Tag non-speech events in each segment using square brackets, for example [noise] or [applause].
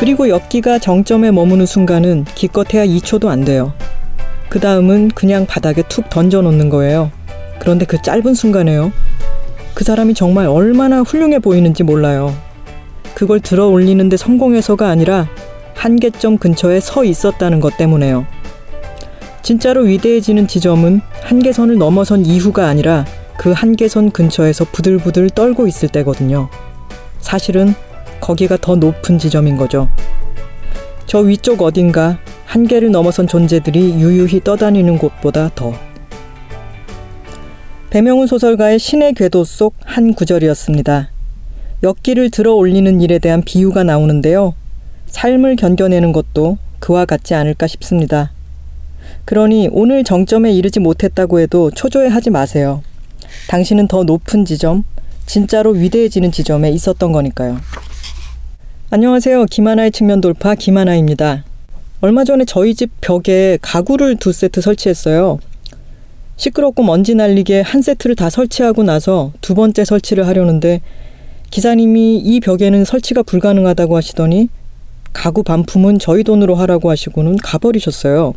그리고 엽기가 정점에 머무는 순간은 기껏해야 2초도 안 돼요. 그 다음은 그냥 바닥에 툭 던져 놓는 거예요. 그런데 그 짧은 순간에요. 그 사람이 정말 얼마나 훌륭해 보이는지 몰라요. 그걸 들어 올리는데 성공해서가 아니라 한계점 근처에 서 있었다는 것 때문에요. 진짜로 위대해지는 지점은 한계선을 넘어선 이후가 아니라 그 한계선 근처에서 부들부들 떨고 있을 때거든요. 사실은 거기가 더 높은 지점인 거죠. 저 위쪽 어딘가 한계를 넘어선 존재들이 유유히 떠다니는 곳보다 더. 배명훈 소설가의 신의 궤도 속 한 구절이었습니다. 역기를 들어 올리는 일에 대한 비유가 나오는데요. 삶을 견뎌내는 것도 그와 같지 않을까 싶습니다. 그러니 오늘 정점에 이르지 못했다고 해도 초조해하지 마세요. 당신은 더 높은 지점, 진짜로 위대해지는 지점에 있었던 거니까요. 안녕하세요. 김하나의 측면 돌파 김하나입니다. 얼마 전에 저희 집 벽에 가구를 두 세트 설치했어요. 시끄럽고 먼지 날리게 한 세트를 다 설치하고 나서 두 번째 설치를 하려는데 기사님이 이 벽에는 설치가 불가능하다고 하시더니 가구 반품은 저희 돈으로 하라고 하시고는 가버리셨어요.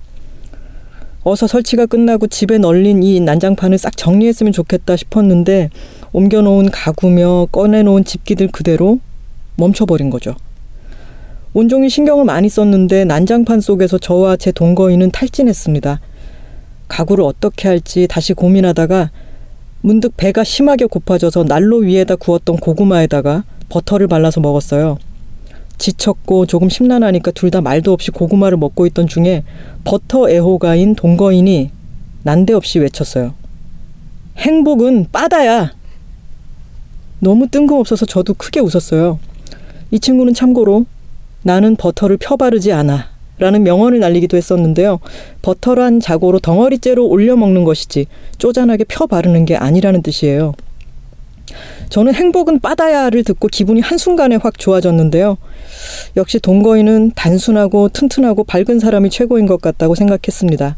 어서 설치가 끝나고 집에 널린 이 난장판을 싹 정리했으면 좋겠다 싶었는데 옮겨놓은 가구며 꺼내놓은 집기들 그대로 멈춰버린 거죠. 온종일 신경을 많이 썼는데 난장판 속에서 저와 제 동거인은 탈진했습니다. 가구를 어떻게 할지 다시 고민하다가 문득 배가 심하게 고파져서 난로 위에다 구웠던 고구마에다가 버터를 발라서 먹었어요. 지쳤고 조금 심란하니까 둘 다 말도 없이 고구마를 먹고 있던 중에 버터 애호가인 동거인이 난데없이 외쳤어요. 행복은 빠다야! 너무 뜬금없어서 저도 크게 웃었어요. 이 친구는 참고로 나는 버터를 펴바르지 않아. 라는 명언을 날리기도 했었는데요. 버터란 자고로 덩어리째로 올려 먹는 것이지 쪼잔하게 펴 바르는 게 아니라는 뜻이에요. 저는 행복은 빠다야를 듣고 기분이 한순간에 확 좋아졌는데요. 역시 동거인은 단순하고 튼튼하고 밝은 사람이 최고인 것 같다고 생각했습니다.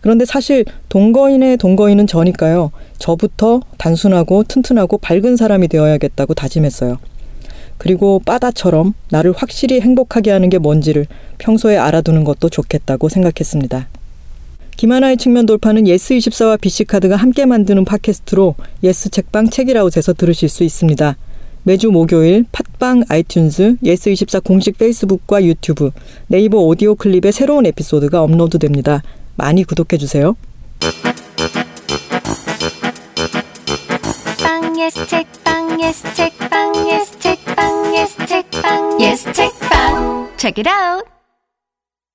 그런데 사실 동거인의 동거인은 저니까요. 저부터 단순하고 튼튼하고 밝은 사람이 되어야겠다고 다짐했어요. 그리고 빠다처럼 나를 확실히 행복하게 하는 게 뭔지를 평소에 알아두는 것도 좋겠다고 생각했습니다. 김하나의 측면 돌파는 예스24와 BC카드가 함께 만드는 팟캐스트로 예스 책방 책읽아웃에서 들으실 수 있습니다. 매주 목요일 팟빵, 아이튠즈, 예스24 공식 페이스북과 유튜브, 네이버 오디오 클립에 새로운 에피소드가 업로드됩니다. 많이 구독해주세요. 빵 예스 책빵 예스 책빵 예스 책 빵 예스 책빵 예스 책빵 Check it out.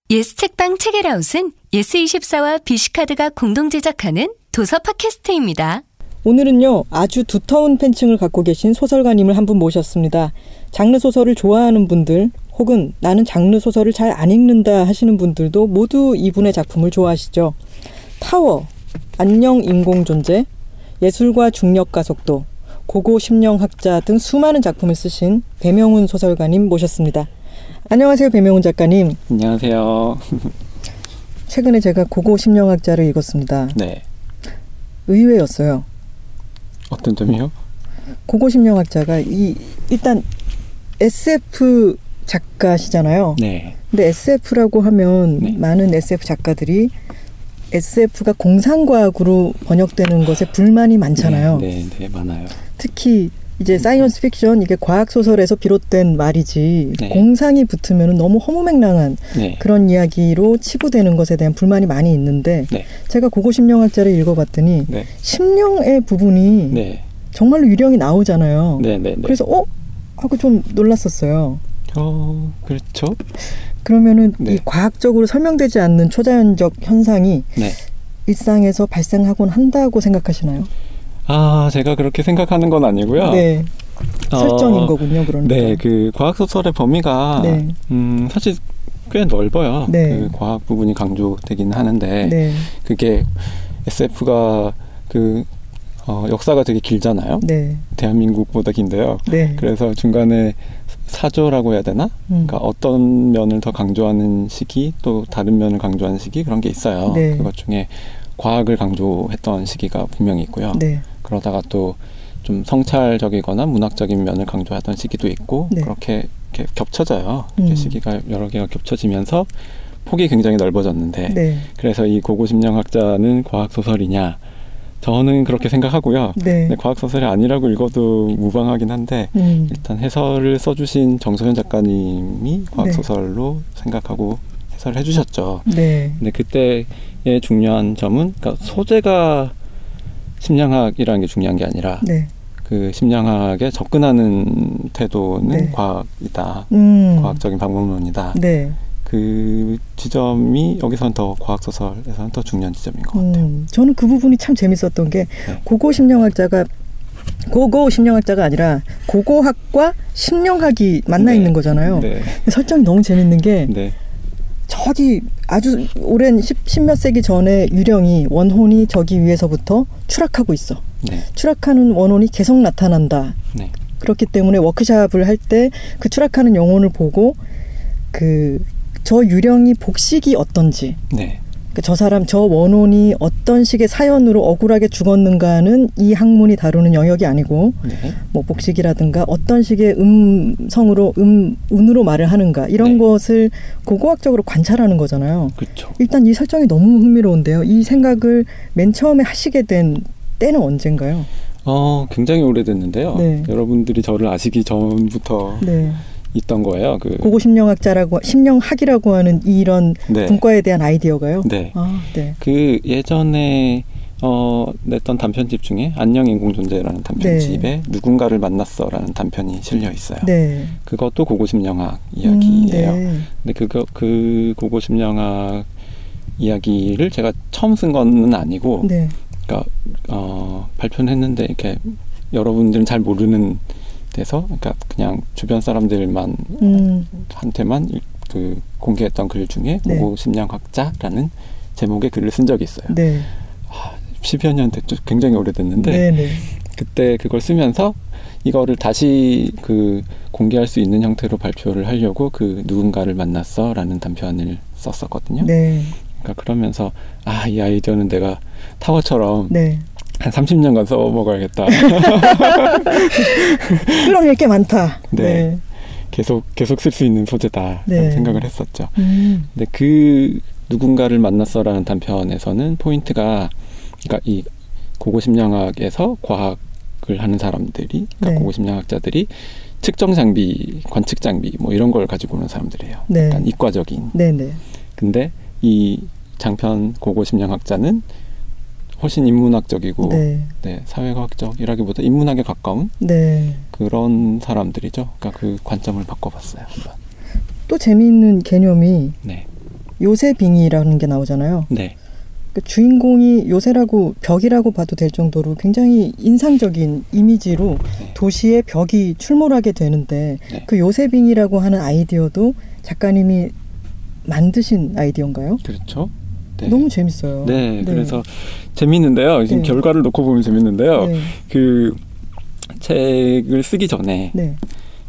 예스 책빵 책읽아웃은 예스24와 BC카드가 공동 제작하는 도서 팟캐스트입니다. 오늘은요 아주 두터운 팬층을 갖고 계신 소설가님을 한 분 모셨습니다. 장르 소설을 좋아하는 분들 혹은 나는 장르 소설을 잘 안 읽는다 하시는 분들도 모두 이분의 작품을 좋아하시죠. 타워, 안녕 인공 존재, 예술과 중력 가속도, 고고 심령학자 등 수많은 작품을 쓰신 배명훈 소설가님 모셨습니다. 안녕하세요, 배명훈 작가님. 안녕하세요. [laughs] 최근에 제가 고고 심령학자를 읽었습니다. 네. 의외였어요. 어떤 점이요? 고고 심령학자가 이 일단 SF 작가시잖아요. 네. 근데 SF라고 하면 네. 많은 SF 작가들이 SF가 공상과학으로 번역되는 것에 불만이 많잖아요. 네, 네, 네, 많아요. 특히 이제 사이언스 픽션 이게 과학 소설에서 비롯된 말이지 네. 공상이 붙으면 너무 허무맹랑한 네. 그런 이야기로 치부되는 것에 대한 불만이 많이 있는데 네. 제가 고고 심령학자를 읽어봤더니 네. 심령의 부분이 네. 정말로 유령이 나오잖아요. 네, 네, 네. 그래서 어 하고 좀 놀랐었어요. 어, 그렇죠. 그러면은 네. 이 과학적으로 설명되지 않는 초자연적 현상이 네. 일상에서 발생하곤 한다고 생각하시나요? 아, 제가 그렇게 생각하는 건 아니고요. 네, 어, 설정인 거군요. 그러니까. 네, 그 과학 소설의 범위가 네. 음, 사실 꽤 넓어요. 네. 그 과학 부분이 강조되긴 하는데 네, 그게 SF가 그 어, 역사가 되게 길잖아요. 네, 대한민국보다 긴데요. 네. 그래서 중간에 사조라고 해야 되나? 음. 그러니까 어떤 면을 더 강조하는 시기 또 다른 면을 강조하는 시기 그런 게 있어요. 네. 그것 중에 과학을 강조했던 시기가 분명히 있고요. 네, 그러다가 또 좀 성찰적이거나 문학적인 면을 강조하던 시기도 있고 네. 그렇게 이렇게 겹쳐져요. 이렇게 음. 시기가 여러 개가 겹쳐지면서 폭이 굉장히 넓어졌는데 네. 그래서 이 고고심령학자는 과학 소설이냐? 저는 그렇게 생각하고요. 네. 과학 소설이 아니라고 읽어도 무방하긴 한데 음. 일단 해설을 써주신 정소현 작가님이 과학 네. 소설로 생각하고 해설을 해주셨죠. 네. 근데 그때의 중요한 점은 그러니까 소재가 심리학이라는 게 중요한 게 아니라 네. 그 심리학에 접근하는 태도는 네. 과학이다. 음. 과학적인 방법론이다. 네. 그 지점이 여기서는 더 과학 소설에서는 더 중요한 지점인 것 같아요. 음, 저는 그 부분이 참 재밌었던 게 네. 고고 심령학자가 고고 심령학자가 아니라 고고학과 심령학이 만나 네. 있는 거잖아요. 네. 설정이 너무 재밌는 게 네. 저기 아주 오랜 십, 십몇 세기 전에 유령이 원혼이 저기 위에서부터 추락하고 있어. 네. 추락하는 원혼이 계속 나타난다. 네. 그렇기 때문에 워크샵을 할 때 그 추락하는 영혼을 보고 그 저 유령이 복식이 어떤지 네. 그저 사람 저 원혼이 어떤 식의 사연으로 억울하게 죽었는가는 이 학문이 다루는 영역이 아니고 네. 뭐 복식이라든가 어떤 식의 음성으로 음 운으로 말을 하는가 이런 네. 것을 고고학적으로 관찰하는 거잖아요. 그렇죠. 일단 이 설정이 너무 흥미로운데요. 이 생각을 맨 처음에 하시게 된 때는 언젠가요? 어, 굉장히 오래됐는데요. 네. 여러분들이 저를 아시기 전부터 네. 있던 거예요. 그 고고 심령학자라고 심령학이라고 하는 이런 네. 분과에 대한 아이디어가요. 네. 아, 네. 그 예전에 어 냈던 단편집 중에 안녕 인공 존재라는 단편집에 누군가를 만났어라는 단편이 실려 있어요. 네. 그것도 고고심령학 이야기예요. 음, 네. 근데 그거 그 고고심령학 이야기를 제가 처음 쓴 거는 아니고 네. 그러니까 어 발표는 했는데 이렇게 여러분들은 잘 모르는 데서 그러니까 그냥 주변 사람들만 음, 한테만 일- 그 공개했던 글 중에 네. 고고심령학자라는 제목의 글을 쓴 적이 있어요. 네. 10여 년 됐죠. 굉장히 오래됐는데 네, 네. 그때 그걸 쓰면서 이거를 다시 그 공개할 수 있는 형태로 발표를 하려고 그 누군가를 만났어라는 단편을 썼었거든요. 네. 그러니까 그러면서 아 이 아이디어는 내가 타워처럼 네. 한 30년간 써먹어야겠다. 끌어낼 게 많다. 네. 계속 계속 쓸 수 있는 소재다 네. 생각을 했었죠. 음, 근데 그 누군가를 만났어라는 단편에서는 포인트가 그러니까 이 고고심리학에서 과학을 하는 사람들이 그러니까 네. 고고심리학자들이 측정 장비, 관측 장비 뭐 이런 걸 가지고 오는 사람들이에요. 네. 약간 이과적인. 네, 네. 근데 이 장편 고고심리학자는 훨씬 인문학적이고 네. 네, 사회과학적이라기보다 인문학에 가까운 네. 그런 사람들이죠. 그러니까 그 관점을 바꿔봤어요. 한번. 또 재미있는 개념이 네, 요새빙이라는 게 나오잖아요. 네, 그 주인공이 요새라고 벽이라고 봐도 될 정도로 굉장히 인상적인 이미지로 네. 도시에 벽이 출몰하게 되는데 네. 그 요새빙이라고 하는 아이디어도 작가님이 만드신 아이디어인가요? 그렇죠. 네. 너무 재밌어요. 네, 그래서 재밌는데요. 지금 네. 결과를 놓고 보면 재밌는데요. 네. 그 책을 쓰기 전에 네.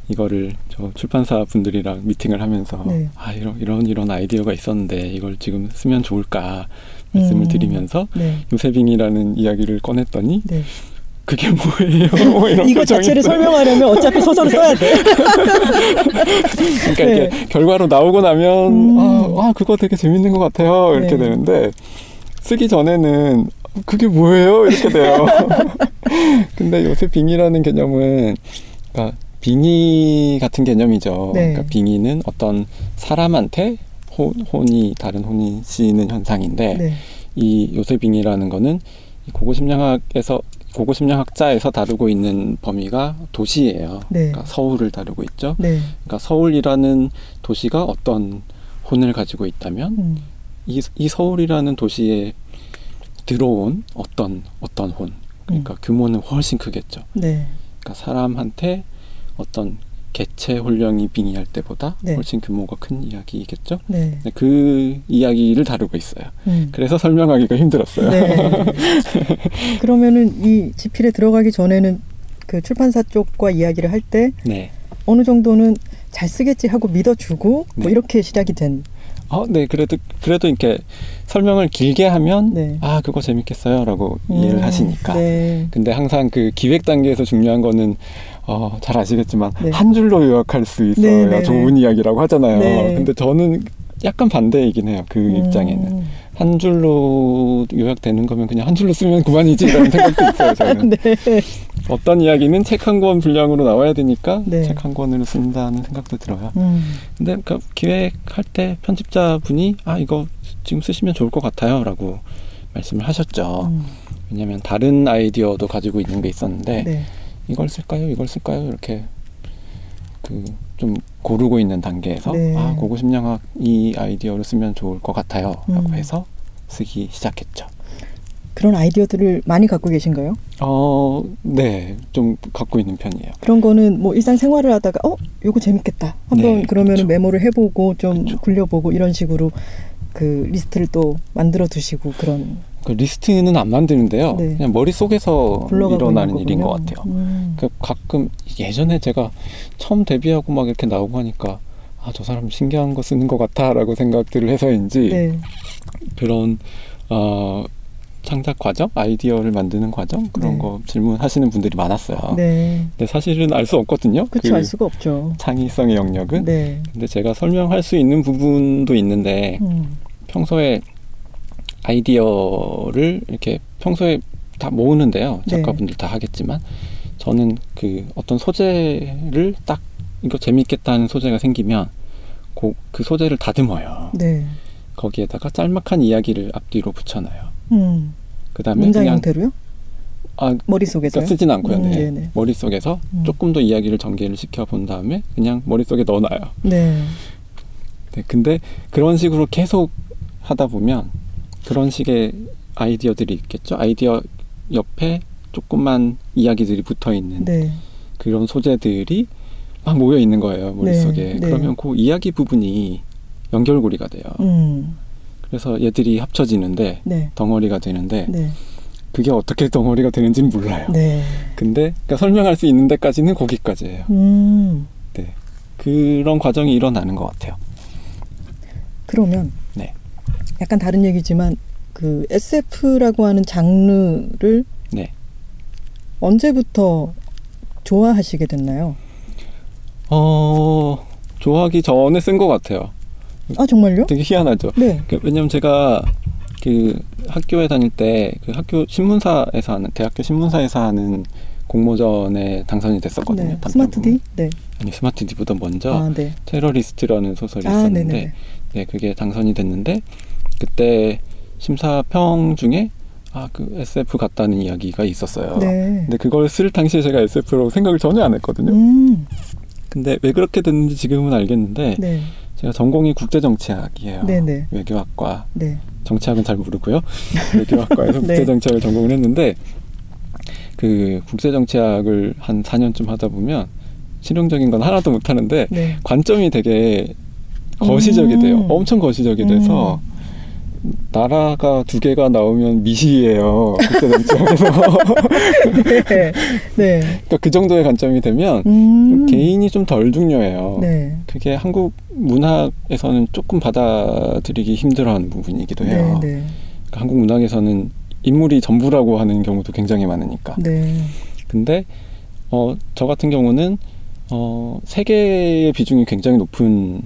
이거를 저 출판사 분들이랑 미팅을 하면서 네. 아 이런 이런 이런 아이디어가 있었는데 이걸 지금 쓰면 좋을까 말씀을 음. 드리면서 네. 요새빙이라는 이야기를 꺼냈더니 네. 그게 뭐예요? [laughs] 뭐 이거 자체를. 설명하려면 어차피 소설을 써야 돼. 그러니까 네. 이게 결과로 나오고 나면 음. 아, 아 그거 되게 재밌는 것 같아요 이렇게 네. 되는데 쓰기 전에는 그게 뭐예요 이렇게 돼요. [laughs] 근데 요새 빙의라는 개념은 그러니까 빙의 같은 개념이죠. 네. 그러니까 빙의는 어떤 사람한테 혼, 혼이 다른 혼이 씌는 현상인데 네. 이 요새 빙의라는 거는 이 고고심리학에서 고고심리학자에서 다루고 있는 범위가 도시예요. 네. 그러니까 서울을 다루고 있죠. 네. 그러니까 서울이라는 도시가 어떤 혼을 가지고 있다면 음. 이, 이 서울이라는 도시에 들어온 어떤 어떤 혼 그러니까 규모는 훨씬 크겠죠. 네. 그러니까 사람한테 어떤 개체 혼령이 빙의할 때보다 네. 훨씬 규모가 큰 이야기겠죠. 네. 네, 그 이야기를 다루고 있어요. 음. 그래서 설명하기가 힘들었어요. 네. [laughs] 그러면은 이 지필에 들어가기 전에는 그 출판사 쪽과 이야기를 할때 네. 어느 정도는 잘 쓰겠지 하고 믿어주고 뭐 네. 이렇게 시작이 된. 어, 네, 그래도 그래도 이렇게 설명을 길게 하면 네. 아 그거 재밌겠어요라고 이해를 음, 하시니까. 네. 근데 항상 그 기획 단계에서 중요한 거는 어, 잘 아시겠지만 네. 한 줄로 요약할 수 있어야 네, 네, 좋은 이야기라고 하잖아요. 네. 근데 저는 약간 반대이긴 해요. 그 입장에는 음. 한 줄로 요약되는 거면 그냥 한 줄로 쓰면 그만이지 라는 생각도 있어요. 저는 [laughs] 네. 어떤 이야기는 책 한 권 분량으로 나와야 되니까 네. 책한 권으로 쓴다는 생각도 들어요. 음. 근데 그 기획할 때 편집자 분이 아 이거 지금 쓰시면 좋을 것 같아요라고 말씀을 하셨죠. 음. 왜냐하면 다른 아이디어도 가지고 있는 게 있었는데 네. 이걸 쓸까요? 이걸 쓸까요? 이렇게 그 좀 고르고 있는 단계에서 네. 아 고고심량학 이 아이디어를 쓰면 좋을 것 같아요라고 음. 해서 쓰기 시작했죠. 그런 아이디어들을 많이 갖고 계신가요? 어, 네, 좀 갖고 있는 편이에요. 그런 거는 뭐 일상 생활을 하다가 어 요거 재밌겠다 한번 네, 그러면. 은 메모를 해보고 좀 그쵸. 굴려보고 이런 식으로 그 리스트를 또 만들어 두시고 그런 그 리스트는 안 만드는데요. 네. 그냥 머릿속에서 일어나는 일인 것. 같아요. 음. 그 가끔 예전에 제가 처음 데뷔하고 막 이렇게 나오고 하니까 아 저 사람 신기한 거 쓰는 것 같아 라고 생각들을 해서인지 네. 그런 어 창작 과정, 아이디어를 만드는 과정 그런 네. 거 질문하시는 분들이 많았어요. 네. 근데 사실은 알 수 없거든요. 그렇죠 그알 수가 없죠. 창의성의 영역은. 네. 근데 제가 설명할 수 있는 부분도 있는데 음. 평소에 아이디어를 이렇게 평소에 다 모으는데요. 네. 작가분들 다 하겠지만 저는 그 어떤 소재를 딱 이거 재밌겠다는 소재가 생기면 그, 그 소재를 다듬어요. 네. 거기에다가 짤막한 이야기를 앞뒤로 붙여놔요. 음. 그 다음에 문장 그냥 형태로요? 아, 머릿속에서요? 그러니까 쓰진 않고요. 음, 네. 네네. 머릿속에서 음. 조금 더 이야기를 전개를 시켜 본 다음에 그냥 머릿속에 넣어 놔요. 네. 네, 근데 그런 식으로 계속 하다 보면 그런 식의 아이디어들이 있겠죠. 아이디어 옆에 조그만 이야기들이 붙어 있는 네. 그런 소재들이 막 모여 있는 거예요 머릿속에. 네, 네. 그러면 그 이야기 부분이 연결고리가 돼요. 음. 그래서 얘들이 합쳐지는데 네. 덩어리가 되는데 네. 그게 어떻게 덩어리가 되는지는 몰라요. 네. 근데 그러니까 설명할 수 있는 데까지는 거기까지예요. 음. 네. 그런 과정이 일어나는 것 같아요. 그러면 네. 약간 다른 얘기지만 그 SF라고 하는 장르를 네. 언제부터 좋아하시게 됐나요? 어, 좋아하기 전에 쓴 것 같아요. 아 정말요? 되게 희한하죠. 네. 그, 왜냐면 제가 그 학교에 다닐 때 그 학교 신문사에서 하는 대학교 신문사에서 하는 공모전에 당선이 됐었거든요. 네. 스마트 D? 네. 아니 스마트 D보다 먼저 아 네. 테러리스트라는 소설이 아 있었는데 네네. 네 그게 당선이 됐는데 그때 심사평 중에 아 그 SF 같다는 이야기가 있었어요. 네. 근데 그걸 쓸 당시에 제가 SF라고 생각을 전혀 안 했거든요. 음. 근데 왜 그렇게 됐는지 지금은 알겠는데 네. 제가 전공이 국제정치학이에요. 네네. 외교학과 네. 정치학은 잘 모르고요. [laughs] 외교학과에서 네. 국제정치학을 전공을 했는데 그 국제정치학을 한 4년쯤 하다 보면 실용적인 건 하나도 못 하는데 네. 관점이 되게 거시적이 음. 돼요. 엄청 거시적이 돼서 나라가 두 개가 나오면 미시예요. 국제정치학에서. [laughs] 네. 네. 그러니까 그 정도의 관점이 되면 음. 개인이 좀 덜 중요해요. 네. 그게 한국 문학에서는 조금 받아들이기 힘들어하는 부분이기도 해요. 네. 네. 그러니까 한국 문학에서는 인물이 전부라고 하는 경우도 굉장히 많으니까. 네. 근데 어, 저 같은 경우는 어, 세계의 비중이 굉장히 높은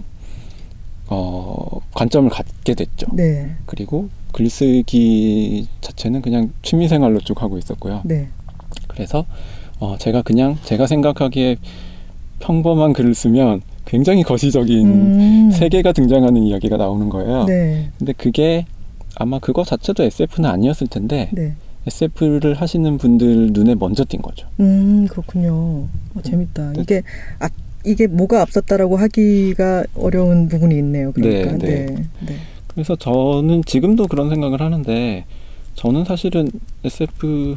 어, 관점을 갖게 됐죠. 네. 그리고 글쓰기 자체는 그냥 취미생활로 쭉 하고 있었고요. 네. 그래서 어, 제가 그냥 제가 생각하기에 평범한 글을 쓰면 굉장히 거시적인 음. 세계가 등장하는 이야기가 나오는 거예요. 네. 근데 그게 아마 그거 자체도 SF는 아니었을 텐데 네. SF를 하시는 분들 눈에 먼저 띈 거죠. 음, 그렇군요. 어, 재밌다. 이게 앞 이게 뭐가 앞섰다라고 하기가 어려운 부분이 있네요. 그러니까. 네, 네. 네. 네. 그래서 저는 지금도 그런 생각을 하는데 저는 사실은 SF를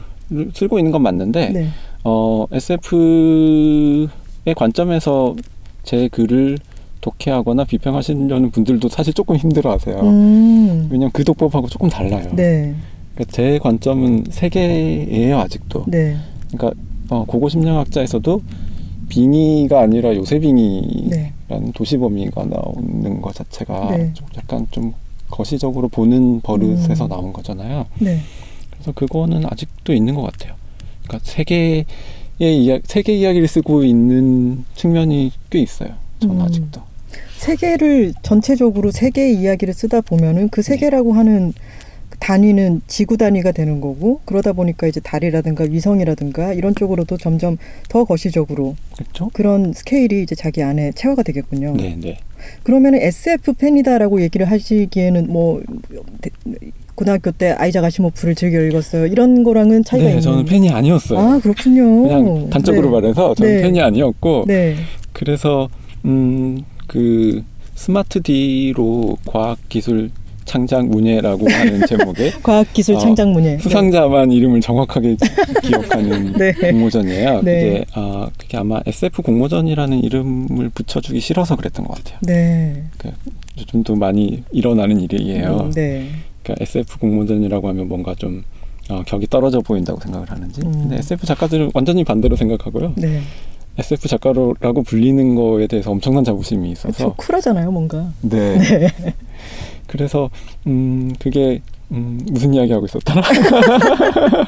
쓰고 있는 건 맞는데 네. 어, SF의 관점에서 제 글을 독해하거나 비평하시려는 분들도 사실 조금 힘들어하세요. 음. 왜냐면 그 독법하고 조금 달라요. 네. 그러니까 제 관점은 세계예요 아직도. 네. 그러니까 어, 고고 심리학자에서도 빙의가 아니라 요새빙의라는 네. 도시범위가 나오는 것 자체가 네. 좀 약간 좀 거시적으로 보는 버릇에서 음. 나온 거잖아요. 네. 그래서 그거는 아직도 있는 것 같아요. 그러니까 세계의 이야, 세계 이야기를 쓰고 있는 측면이 꽤 있어요. 저는 음. 아직도. 세계를 전체적으로 세계의 이야기를 쓰다 보면은 그 세계라고 하는 그 단위는 지구 단위가 되는 거고 그러다 보니까 이제 달이라든가 위성이라든가 이런 쪽으로도 점점 더 거시적으로 그렇죠? 그런 스케일이 이제 자기 안에 체화가 되겠군요. 네, 네. 그러면은 SF 팬이다라고 얘기를 하시기에는 뭐 대- 고등학교 때 아이작 아시모프를 즐겨 읽었어요. 이런 거랑은 차이가 네, 있는. 저는 팬이 아니었어요. 아 그렇군요. 그냥 단적으로 네. 말해서 저는 네. 팬이 아니었고 네. 그래서 음 그 스마트 D로 과학 기술 창작 문예라고 하는 [laughs] 제목의 과학기술 어, 창작 문예. 수상자만 이름을 정확하게 [laughs] 기억하는 [laughs] 네. 공모전이에요. 네. 그게 아 그게 아마 SF 공모전이라는 이름을 붙여주기 싫어서 그랬던 것 같아요. 네. 요즘도 많이 일어나는 일이에요. 음, 네. 그러니까 SF 공모전이라고 하면 뭔가 좀 어, 격이 떨어져 보인다고 생각을 하는지. 음. 근데 SF 작가들은 완전히 반대로 생각하고요. 네. SF 작가라고 불리는 거에 대해서 엄청난 자부심이. 있어서. 쿨하잖아요, 뭔가. 네. 그래서 음 그게 음 무슨 이야기 하고 있었더라? [laughs]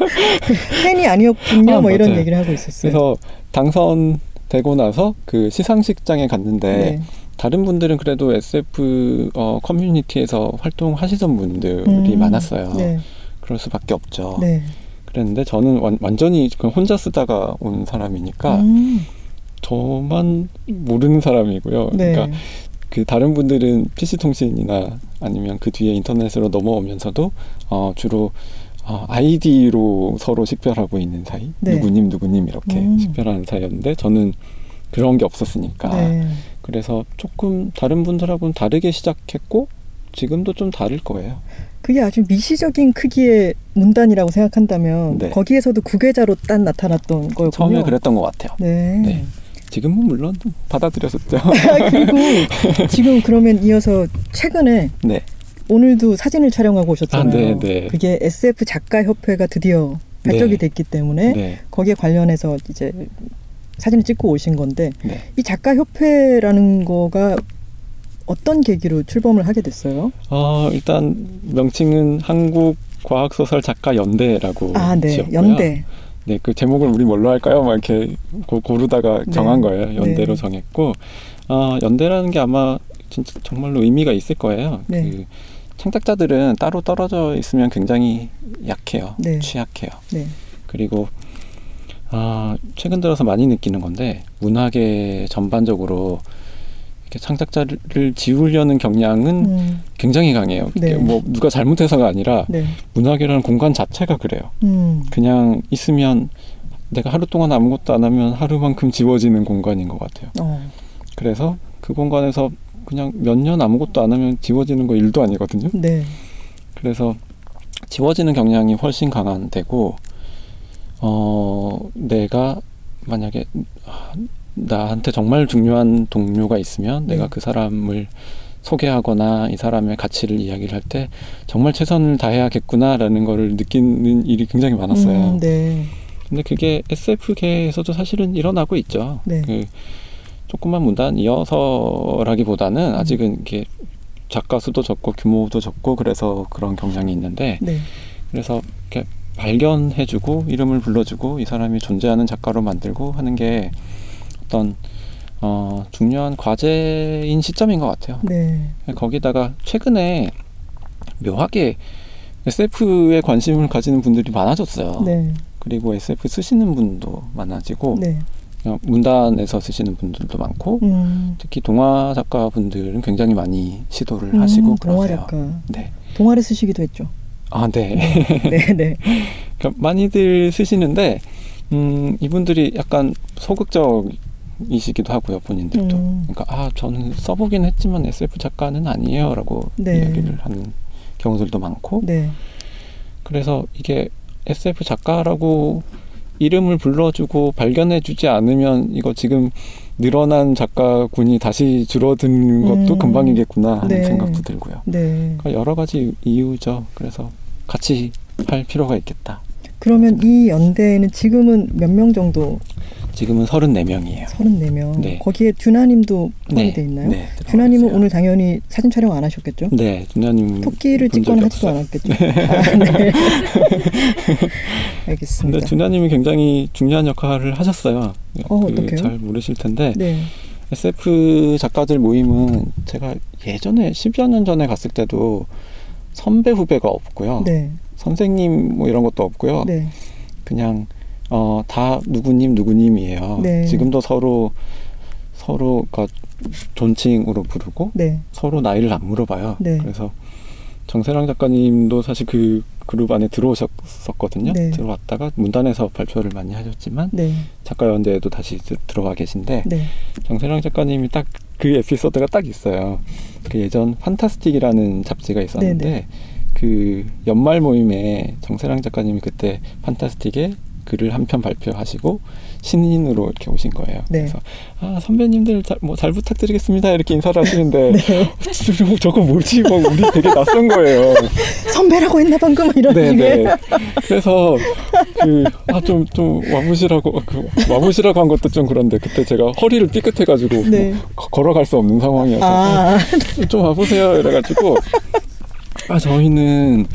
팬이 아니었군요. 아, 뭐 이런 맞아요. 얘기를 하고 있었어요. 그래서 당선되고 나서 그 시상식장에 갔는데 네. 다른 분들은 그래도 SF 어, 커뮤니티에서 활동하시던 분들이 음, 많았어요. 네. 그럴 수밖에 없죠. 네. 그랬는데 저는 완, 완전히 그냥 혼자 쓰다가 온 사람이니까 음, 저만 모르는 사람이고요. 네. 그러니까 그 다른 분들은 PC 통신이나 아니면 그 뒤에 인터넷으로 넘어오면서도 어, 주로 어, 아이디로 서로 식별하고 있는 사이, 네. 누구님 누구님 이렇게 음. 식별하는 사이였는데 저는 그런 게 없었으니까 네. 그래서 조금 다른 분들하고는 다르게 시작했고 지금도 좀 다를 거예요. 그게 아주 미시적인 크기의 문단이라고 생각한다면 네. 거기에서도 구계자로 딱 나타났던 거였군요. 처음에 그랬던 것 같아요. 네. 네. 지금은 물론 받아들였었죠. [laughs] 아, 그리고 지금 그러면 이어서 최근에 네. 오늘도 사진을 촬영하고 오셨잖아요. 아, 네, 네. 그게 SF 작가 협회가 드디어 발족이 네. 됐기 때문에 네. 거기에 관련해서 이제 사진을 찍고 오신 건데 네. 이 작가 협회라는 거가 어떤 계기로 출범을 하게 됐어요? 어, 일단 명칭은 한국 과학 소설 작가 연대라고 아, 네, 지었고요. 연대. 네, 그 제목을 우리 뭘로 할까요? 막 이렇게 고, 고르다가 네. 정한 거예요. 연대로 네. 정했고, 어, 연대라는 게 아마 진짜 정말로 의미가 있을 거예요. 네. 그 창작자들은 따로 떨어져 있으면 굉장히 약해요. 네. 취약해요. 네. 그리고 아, 최근 들어서 많이 느끼는 건데 문학의 전반적으로 이렇게 창작자를 지우려는 경향은 음, 굉장히 강해요. 네. 뭐 누가 잘못해서가 아니라 네. 문학이라는 공간 자체가 그래요. 음, 그냥 있으면 내가 하루 동안 아무것도 안 하면 하루만큼 지워지는 공간인 것 같아요. 어, 그래서 그 공간에서 그냥 몇 년 아무것도 안 하면 지워지는 거 일도 아니거든요. 네. 그래서 지워지는 경향이 훨씬 강한 데고 어 내가 만약에 아, 나한테 정말 중요한 동료가 있으면 네. 내가 그 사람을 소개하거나 이 사람의 가치를 이야기를 할 때 정말 최선을 다해야겠구나라는 거를 느끼는 일이 굉장히 많았어요. 음, 네. 근데 그게 SF계에서도 사실은 일어나고 있죠. 네. 그 조그만 문단이어서라기보다는 음. 아직은 이게 작가 수도 적고 규모도 적고 그래서 그런 경향이 있는데 네. 그래서 이렇게 발견해주고 이름을 불러주고 이 사람이 존재하는 작가로 만들고 하는 게 어떤 어, 중요한 과제인 시점인 것 같아요. 네. 거기다가 최근에 묘하게 SF에 관심을 가지는 분들이 많아졌어요. 네. 그리고 SF 쓰시는 분도 많아지고 네. 그냥 문단에서 쓰시는 분들도 많고 음, 특히 동화 작가 분들은 굉장히 많이 시도를 하시고 음, 동화 그러세요. 작가. 네. 동화를 쓰시기도 했죠. 아, 네. 네, 네. [laughs] 그러니까 많이들 쓰시는데 음, 이분들이 약간 소극적 이시기도 하고요 본인들도. 음. 그러니까 아 저는 써보긴 했지만 SF 작가는 아니에요라고 네. 이야기를 하는 경우들도 많고 네. 그래서 이게 SF 작가라고 이름을 불러주고 발견해주지 않으면 이거 지금 늘어난 작가군이 다시 줄어드는 것도 음. 금방이겠구나 하는 네. 생각도 들고요. 네. 그러니까 여러 가지 이유죠. 그래서 같이 할 필요가 있겠다. 그러면 이 연대에는 지금은 몇 명 정도 지금은 34명이에요. 34명. 네. 거기에 듀나님도 포함이 네, 돼 있나요? 네, 듀나님은 오늘 당연히 사진 촬영 안 하셨겠죠? 네, 준하님 토끼를 본 찍거나 하지도. 않았겠죠? 아, 네. [laughs] [laughs] 근데 알겠습니다. 준하님이 굉장히 중요한 역할을 하셨어요. 어, 그 어떡해요? 잘 모르실 텐데 네. SF 작가들 모임은 제가 예전에 10여 년 전에 갔을 때도 선배 후배가 없고요. 네. 선생님 뭐 이런 것도 없고요. 네. 그냥 어, 다 누구님 누구님이에요. 네. 지금도 서로 서로 가 존칭으로 부르고 네. 서로 나이를 안 물어봐요. 네. 그래서 정세랑 작가님도 사실 그 그룹 안에 들어오셨었거든요. 네. 들어왔다가 문단에서 발표를 많이 하셨지만 네. 작가 연대에도 다시 드- 들어와 계신데 네. 정세랑 작가님이 딱 그 에피소드가 딱 있어요. 그 예전 판타스틱이라는 잡지가 있었는데 네네. 그 연말 모임에 정세랑 작가님이 그때 판타스틱에 글을 한 편 발표하시고 신인으로 이렇게 오신 거예요. 네. 그래서 아 선배님들 잘, 뭐 잘 부탁드리겠습니다 이렇게 인사를 하시는데 [laughs] 네. 저- 저거 뭐지? 막 우리 되게 낯선 거예요. 선배라고 했나 방금 이런 식의. 네네. 그래서 그아좀좀 와보시라고 그 와보시라고 한 것도 좀 그런데 그때 제가 허리를 삐끗해가지고 네. 뭐 거- 걸어갈 수 없는 상황이어서 아, 좀 와보세요 이래가지고 아 저희는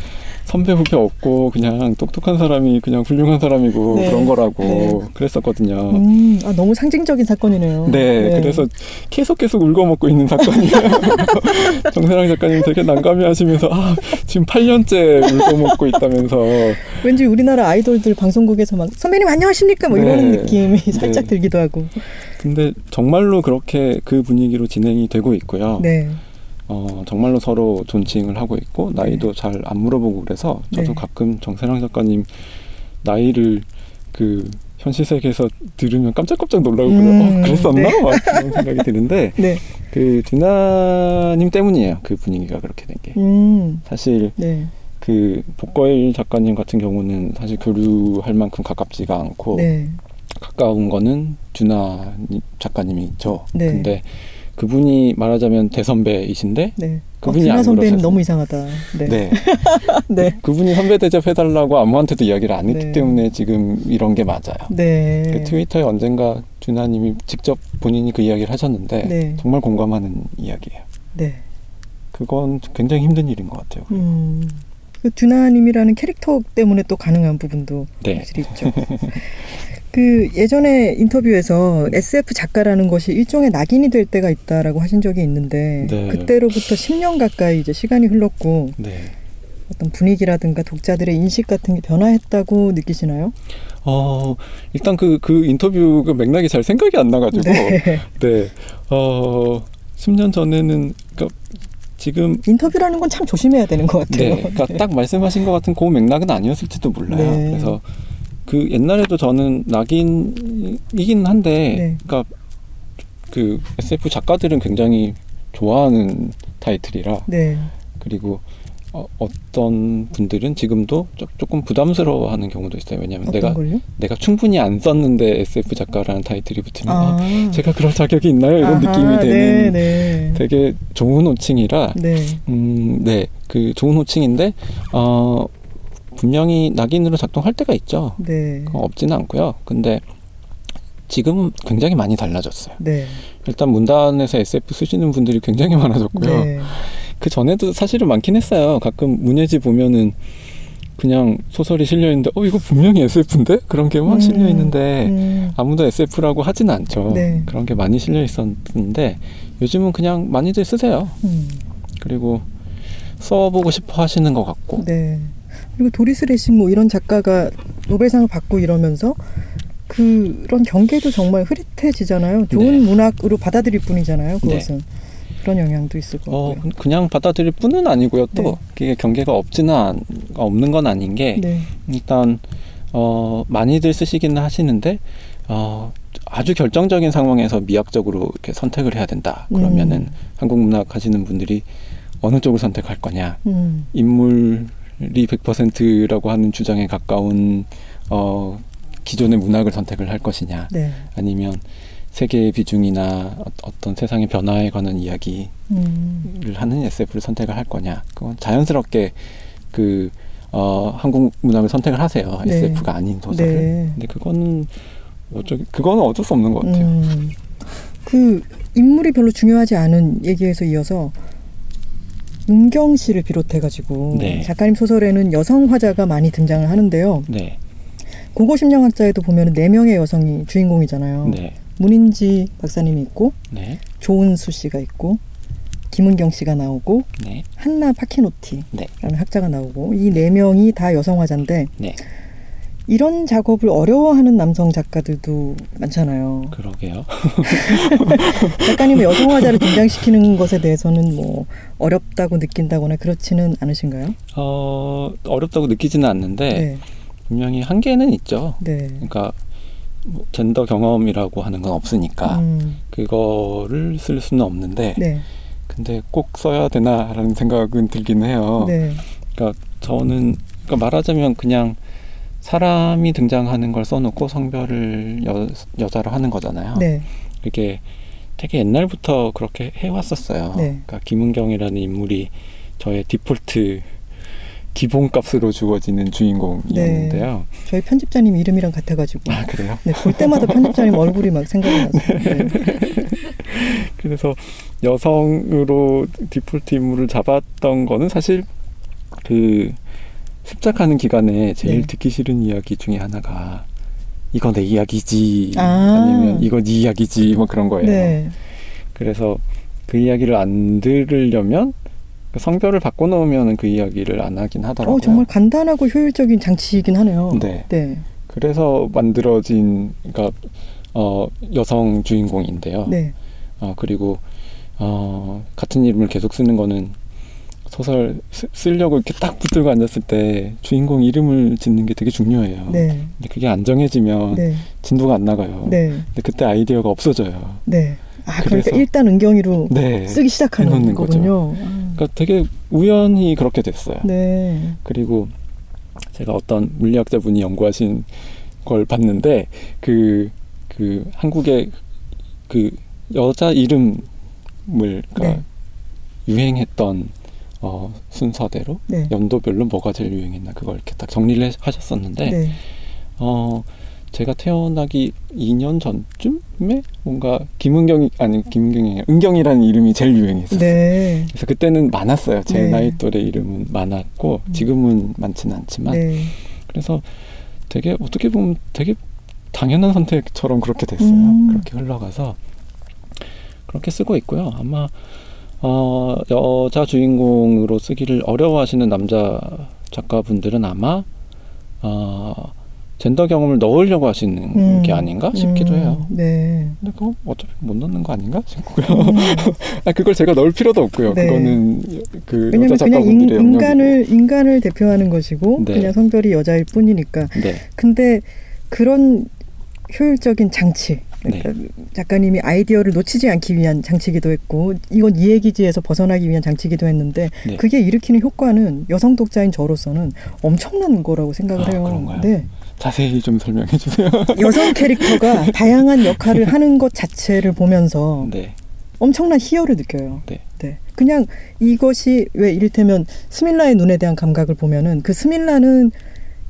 선배 후배 없고 그냥 똑똑한 사람이 그냥 훌륭한 사람이고 네. 그런 거라고 네. 그랬었거든요. 음, 아, 너무 상징적인 사건이네요. 네, 그래서 계속 계속 울고 먹고 있는 사건이에요. [laughs] 정세랑 작가님 되게 난감해 하시면서, 아, 지금 8년째 울고 먹고 있다면서. 왠지 우리나라 아이돌들 방송국에서 막 선배님 안녕하십니까 뭐 이러는 네. 느낌이 살짝 네. 들기도 하고. 근데 정말로 그렇게 그 분위기로 진행이 되고 있고요. 네. 어, 정말로 서로 존칭을 하고 있고, 나이도 잘안 물어보고 그래서, 저도 네. 가끔 정세랑 작가님 나이를 그, 현실 세계에서 들으면 깜짝깜짝 놀라고. 음, 어, 그랬었나? 네. 막 그런 생각이 드는데, [laughs] 네. 그, 디나님 때문이에요. 그 분위기가 그렇게 된 게. 음. 사실, 네. 그 복거일 작가님 같은 경우는 사실 교류할 만큼 가깝지가 않고 네. 가까운 거는 준하 작가님이죠. 네. 근데 그분이 말하자면 대선배이신데 네. 그분이 준하 안 선배는 그러셔서. 너무 이상하다. 네. 네. [laughs] 네. 그분이 선배 대접해달라고 아무한테도 이야기를 안 했기 네. 때문에 지금 이런 게 맞아요. 네. 그 트위터에 언젠가 준하님이 직접 본인이 그 이야기를 하셨는데 네. 정말 공감하는 이야기예요. 네. 그건 굉장히 힘든 일인 것 같아요. 음. 그 듀나님이라는 캐릭터 때문에 또 가능한 부분도 네. 있죠. [laughs] 그 예전에 인터뷰에서 SF 작가라는 것이 일종의 낙인이 될 때가 있다라고 하신 적이 있는데 네. 그때로부터 10년 가까이 이제 시간이 흘렀고 네. 어떤 분위기라든가 독자들의 인식 같은 게 변화했다고 느끼시나요? 어, 일단 그, 그 인터뷰 그 맥락이 잘 생각이 안 나가지고. 네. 네. 어, 10년 전에는, 그니까 지금, 인터뷰라는 건 참 조심해야 되는 것 같아요. 네. 그니까 딱 말씀하신 것 같은 그 맥락은 아니었을지도 몰라요. 네. 그래서 그 옛날에도 저는 낙인이긴 한데, 네. 그니까 그 SF 작가들은 굉장히 좋아하는 타이틀이라, 네. 그리고 어, 어떤 분들은 지금도 조- 조금 부담스러워하는 경우도 있어요. 왜냐하면 내가 걸요? 내가 충분히 안 썼는데 SF 작가라는 타이틀이 붙으면 아, 아, 제가 그럴 자격이 있나요? 이런 아하, 느낌이 되는 네, 네. 되게 좋은 호칭이라 네. 음, 네, 그 좋은 호칭인데 어, 분명히 낙인으로 작동할 때가 있죠. 네. 없지는 않고요. 근데 지금은 굉장히 많이 달라졌어요. 네. 일단 문단에서 SF 쓰시는 분들이 굉장히 많아졌고요. 네. 그 전에도 사실은 많긴 했어요. 가끔 문예지 보면은 그냥 소설이 실려 있는데 어 이거 분명히 SF인데 그런 게막 음, 실려 있는데 음, 아무도 SF라고 하진 않죠. 네. 그런 게 많이 실려 있었는데 요즘은 그냥 많이들 쓰세요. 음, 그리고 써보고 싶어 하시는 것 같고. 네. 그리고 도리스 레싱 뭐 이런 작가가 노벨상을 받고 이러면서 그런 경계도 정말 흐릿해지잖아요. 좋은 네. 문학으로 받아들일 뿐이잖아요. 그것은 그런 영향도 있을 것어 같고요. 그냥 받아들일 뿐은 아니고요. 또 네. 그게 경계가 없지는 않, 없는 건 아닌 게 네. 일단 어 많이들 쓰시기는 하시는데 어 아주 결정적인 상황에서 미학적으로 이렇게 선택을 해야 된다. 그러면은 음. 한국 문학 하시는 분들이 어느 쪽을 선택할 거냐? 음, 인물 이 100%라고 하는 주장에 가까운 어 기존의 문학을 선택을 할 것이냐? 네. 아니면 세계의 비중이나 어- 어떤 세상의 변화에 관한 이야기를 음, 하는 SF를 선택을 할 거냐? 그건 자연스럽게 그 어, 한국 문학을 선택을 하세요. 네. SF가 아닌 소설을. 네. 근데 그거는 어쩌 그거는 어쩔 수 없는 것 같아요. 음, 그 인물이 별로 중요하지 않은 얘기에서 이어서 은경 씨를 비롯해가지고 네. 작가님 소설에는 여성 화자가 많이 등장을 하는데요. 네, 고고 심령학자에도 보면 네 명의 여성이 주인공이잖아요. 네, 문인지 박사님이 있고 네, 조은수 씨가 있고 김은경 씨가 나오고 네, 한나 파키노티 라는 네, 학자가 나오고 이 네 명이 다 여성 화자인데 네. 이런 작업을 어려워하는 남성 작가들도 많잖아요. 그러게요. [laughs] 작가님은 여성 화자를 등장시키는 것에 대해서는 뭐 어렵다고 느낀다거나 그렇지는 않으신가요? 어, 어렵다고 느끼지는 않는데 네, 분명히 한계는 있죠. 네. 그러니까 뭐 젠더 경험이라고 하는 건 없으니까 음, 그거를 쓸 수는 없는데 네, 근데 꼭 써야 되나라는 생각은 들긴 해요. 네, 그러니까 저는 그러니까 말하자면 그냥 사람이 등장하는 걸 써놓고 성별을 여, 여자로 하는 거잖아요. 네, 그게 되게 옛날부터 그렇게 해왔었어요. 네. 그러니까 김은경이라는 인물이 저의 디폴트 기본값으로 주어지는 주인공이었는데요. 저희 편집자님 이름이랑 같아가지고 아 그래요? 네, 볼 때마다 편집자님 [laughs] 얼굴이 막 생각이 나서 네. 그래서 여성으로 디폴트 인물을 잡았던 거는 사실 그 습작하는 기간에 제일 네. 듣기 싫은 이야기 중에 하나가 이거 내 이야기지 아. 아. 니면 이거 네 이야기지 뭐 그런 거예요. 네, 그래서 그 이야기를 안 들으려면 그 성별을 바꿔놓으면 그 이야기를 안 하긴 하더라고요. 어, 정말 간단하고 효율적인 장치이긴 하네요. 네. 네, 그래서 만들어진 그러니까 어, 여성 주인공인데요. 네, 어, 그리고 어, 같은 이름을 계속 쓰는 거는 소설 쓰, 쓰려고 이렇게 딱 붙들고 앉았을 때 주인공 이름을 짓는 게 되게 중요해요. 네, 근데 그게 안 정해지면 네, 진도가 안 나가요. 네, 근데 그때 아이디어가 없어져요. 네. 아, 그러니까 일단 은경이로 네. 쓰기 시작하는 거군요. 아, 그러니까 되게 우연히 그렇게 됐어요. 네, 그리고 제가 어떤 물리학자분이 연구하신 걸 봤는데 그, 그 한국의 그 여자 이름을 그러니까 네. 유행했던 어, 순서대로 네, 연도별로 뭐가 제일 유행했나 그걸 이렇게 딱 정리를 해- 하셨었는데 네, 어 제가 태어나기 2년 전쯤에 뭔가 김은경이 아니 김은경이 아니라 은경이라는 이름이 제일 유행했었어요. 네, 그래서 그때는 많았어요. 제 네. 나이 또래 이름은 많았고 음. 지금은 많지는 않지만 네. 그래서 되게 어떻게 보면 되게 당연한 선택처럼 그렇게 됐어요. 음. 그렇게 흘러가서 그렇게 쓰고 있고요. 아마 어, 여자 주인공으로 쓰기를 어려워하시는 남자 작가분들은 아마 어, 젠더 경험을 넣으려고 하시는 음. 게 아닌가 싶기도 음, 해요. 네. 근데 그거 어차피 못 넣는 거 아닌가 싶고요. 음. [laughs] 아, 그걸 제가 넣을 필요도 없고요. 네. 그거는 그 왜냐면 여자 그냥 인, 작가분들의. 인간을 인간을 대표하는 것이고 네. 그냥 성별이 여자일 뿐이니까. 네, 근데 그런 효율적인 장치. 네. 그러니까 작가님이 아이디어를 놓치지 않기 위한 장치기도 했고 이건 이 얘기지에서 벗어나기 위한 장치기도 했는데 네. 그게 일으키는 효과는 여성 독자인 저로서는 엄청난 거라고 생각을 아, 해요. 그런가요? 네. 자세히 좀 설명해 주세요. [laughs] 여성 캐릭터가 [laughs] 다양한 역할을 하는 것 자체를 보면서 네, 엄청난 희열을 느껴요. 네. 그냥 이것이 왜 이를테면 스밀라의 눈에 대한 감각을 보면은 그 스밀라는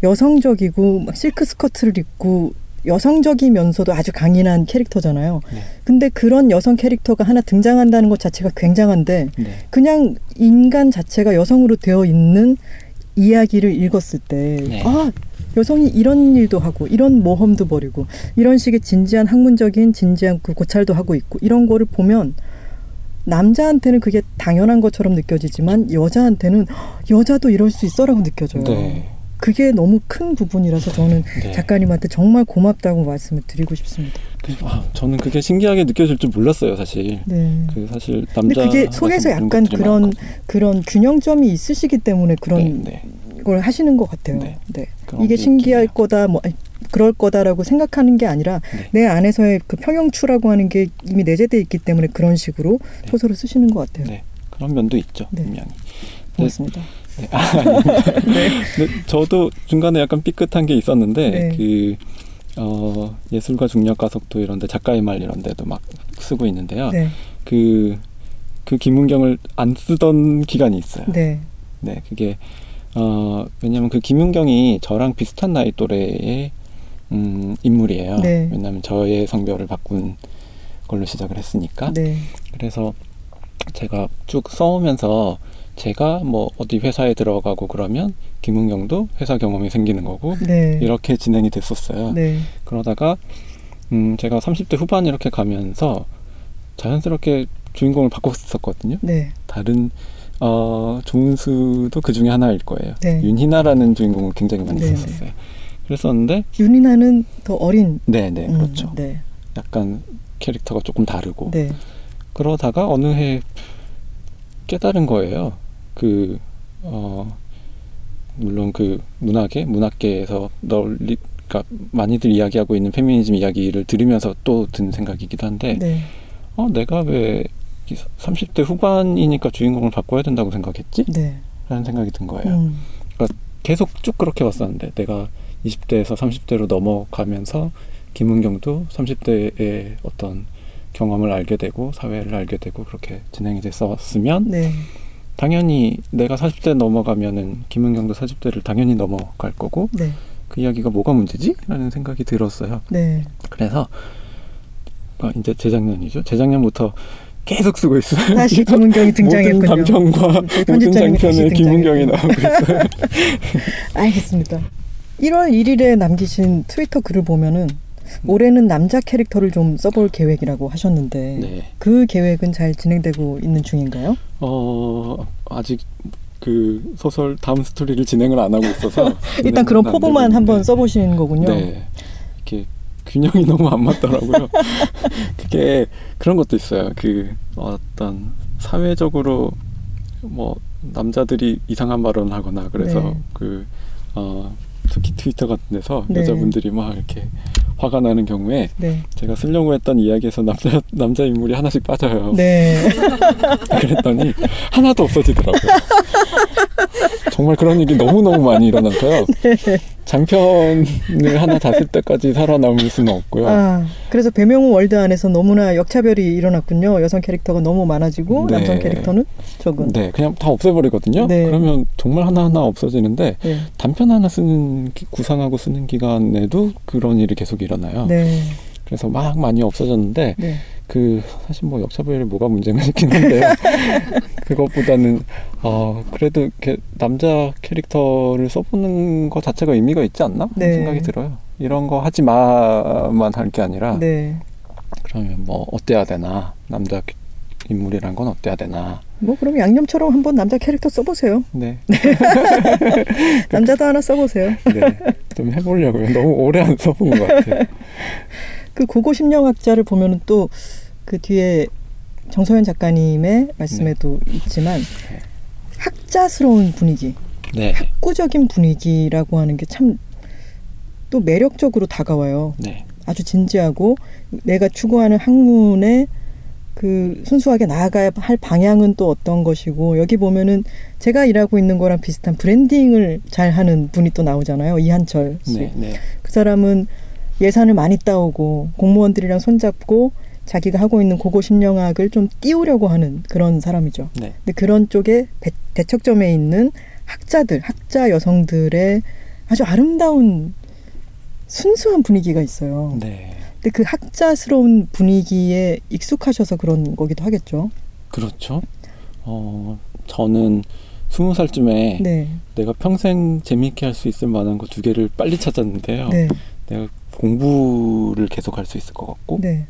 여성적이고 막 실크 스커트를 입고 여성적이면서도 아주 강인한 캐릭터잖아요. 네. 근데 그런 여성 캐릭터가 하나 등장한다는 것 자체가 굉장한데 네, 그냥 인간 자체가 여성으로 되어 있는 이야기를 읽었을 때, 네. 아, 여성이 이런 일도 하고, 이런 모험도 벌이고, 이런 식의 진지한 학문적인 진지한 그 고찰도 하고 있고, 이런 거를 보면, 남자한테는 그게 당연한 것처럼 느껴지지만, 여자한테는 "헉, 여자도 이럴 수 있어라고 느껴져요. 네, 그게 너무 큰 부분이라서 저는 네. 작가님한테 정말 고맙다고 말씀을 드리고 싶습니다. 그, 아, 저는 그게 신기하게 느껴질 줄 몰랐어요, 사실. 네. 그 사실 근데 남자 그게 속에서 약간 그런 그런 균형점이 있으시기 때문에 그런 네, 네. 걸 하시는 것 같아요. 네. 네. 이게 게 신기할 있긴 해요. 거다, 뭐 그럴 거다라고 생각하는 게 아니라 네. 내 안에서의 그 평형추라고 하는 게 이미 내재돼 있기 때문에 그런 식으로 네. 소설을 쓰시는 것 같아요. 네. 그런 면도 있죠, 네. 분명히. 고맙습니다. 네. 아. 네. 저도 중간에 약간 삐끗한 게 있었는데 네. 그 어, 예술과 중력 가속도 이런데 작가의 말 이런데도 막 쓰고 있는데요. 네. 그, 그 김은경을 안 쓰던 기간이 있어요. 네. 네, 그게 어, 왜냐면 그 김은경이 저랑 비슷한 나이 또래의 음, 인물이에요. 네. 왜냐하면 저의 성별을 바꾼 걸로 시작을 했으니까. 네. 그래서 제가 쭉 써오면서 제가 뭐 어디 회사에 들어가고 그러면 김은경도 회사 경험이 생기는 거고 네. 이렇게 진행이 됐었어요. 네. 그러다가 음, 제가 30대 후반 이렇게 가면서 자연스럽게 주인공을 바꿨었거든요. 네. 다른 어, 조은수도 그 중에 하나일 거예요. 네. 윤희나라는 주인공을 굉장히 많이 네, 썼었어요. 그랬었는데 윤이나는 더 어린. 네, 네, 음, 그렇죠. 네. 약간 캐릭터가 조금 다르고 네. 그러다가 어느 해 깨달은 거예요. 그 어, 물론 그 문학계 문학계에서 널리 그러니까 많이들 이야기하고 있는 페미니즘 이야기를 들으면서 또 든 생각이기도 한데 네. 어 내가 왜 30대 후반이니까 주인공을 바꿔야 된다고 생각했지? 네. 라는 생각이 든 거예요. 음. 계속 쭉 그렇게 왔었는데 내가 20대에서 30대로 넘어가면서 김은경도 30대의 어떤 경험을 알게 되고 사회를 알게 되고 그렇게 진행이 됐었으면 네. 당연히 내가 40대 넘어가면은 김은경도 40대를 당연히 넘어갈 거고 네. 그 이야기가 뭐가 문제지? 라는 생각이 들었어요. 네. 그래서 어, 이제 재작년이죠. 재작년부터 계속 쓰고 있어요. 다시 김은경이 [laughs] 등장했군요. 모든 감정과 저희 모든 편집자님이 다시 장편에 김은경이. 나오고 있어요. [laughs] 알겠습니다. 1월 1일에 남기신 트위터 글을 보면은 올해는 남자 캐릭터를 좀 써볼 계획이라고 하셨는데 네. 그 계획은 잘 진행되고 있는 중인가요? 어 아직 그 소설 다음 스토리를 진행을 안 하고 있어서 [laughs] 일단 그런 포부만 한번. 써보시는 거군요. 네. 이렇게 균형이 너무 안 맞더라고요. [laughs] 그게 그런 것도 있어요. 그 어떤 사회적으로 뭐 남자들이 이상한 발언을 하거나 그래서 네. 그 어, 특히 트위터 같은 데서 네. 여자분들이 막 이렇게 화가 나는 경우에 네. 제가 쓰려고 했던 이야기에서 남자 남자 인물이 하나씩 빠져요. 네. [laughs] 그랬더니 하나도 없어지더라고요. 정말 그런 일이 너무 너무 많이 일어나서요. 네. 장편을 하나 다 쓸 때까지 살아남을 수는 없고요. 아, 그래서 배명호 월드 안에서 너무나 역차별이 일어났군요. 여성 캐릭터가 너무 많아지고 네. 남성 캐릭터는 적은. 네, 그냥 다 없애버리거든요. 네. 그러면 정말 하나하나 없어지는데 네. 단편 하나 쓰는 기- 구상하고 쓰는 기간에도 그런 일이 계속 일어나요. 네. 그래서 막 많이 없어졌는데 네. 그 사실 뭐 역차별이 뭐가 문제가 있긴 한데요. [laughs] 그것보다는 어 그래도 이렇게 남자 캐릭터를 써보는 것 자체가 의미가 있지 않나 네. 생각이 들어요. 이런 거 하지 마만 할 게 아니라 네. 그러면 뭐 어때야 되나 남자 인물이란 건 어때야 되나. 뭐 그럼 양념처럼 한번 남자 캐릭터 써보세요. 네, [laughs] 남자도 하나 써보세요. 네, 좀 해보려고요. 너무 오래 안 써본 것 같아요. [laughs] 그 고고 심령학자를 보면은 또 그 뒤에 정서연 작가님의 말씀에도 있지만 학자스러운 분위기, 네, 학구적인 분위기라고 하는 게 참 또 매력적으로 다가와요. 네, 아주 진지하고 내가 추구하는 학문에 그 순수하게 나아가야 할 방향은 또 어떤 것이고 여기 보면은 제가 일하고 있는 거랑 비슷한 브랜딩을 잘 하는 분이 또 나오잖아요. 이한철 씨. 네, 네, 그 사람은 예산을 많이 따오고 공무원들이랑 손잡고 자기가 하고 있는 고고 심령학을 좀 띄우려고 하는 그런 사람이죠. 네, 근데 그런 쪽에 대, 대척점에 있는 학자들, 학자 여성들의 아주 아름다운 순수한 분위기가 있어요. 네. 근데 그 학자스러운 분위기에 익숙하셔서 그런 거기도 하겠죠. 그렇죠. 어, 저는 스무 살쯤에 네, 내가 평생 재미있게 할 수 있을 만한 거 두 개를 빨리 찾았는데요. 네, 내가 공부를 계속 할 수 있을 것 같고, 네.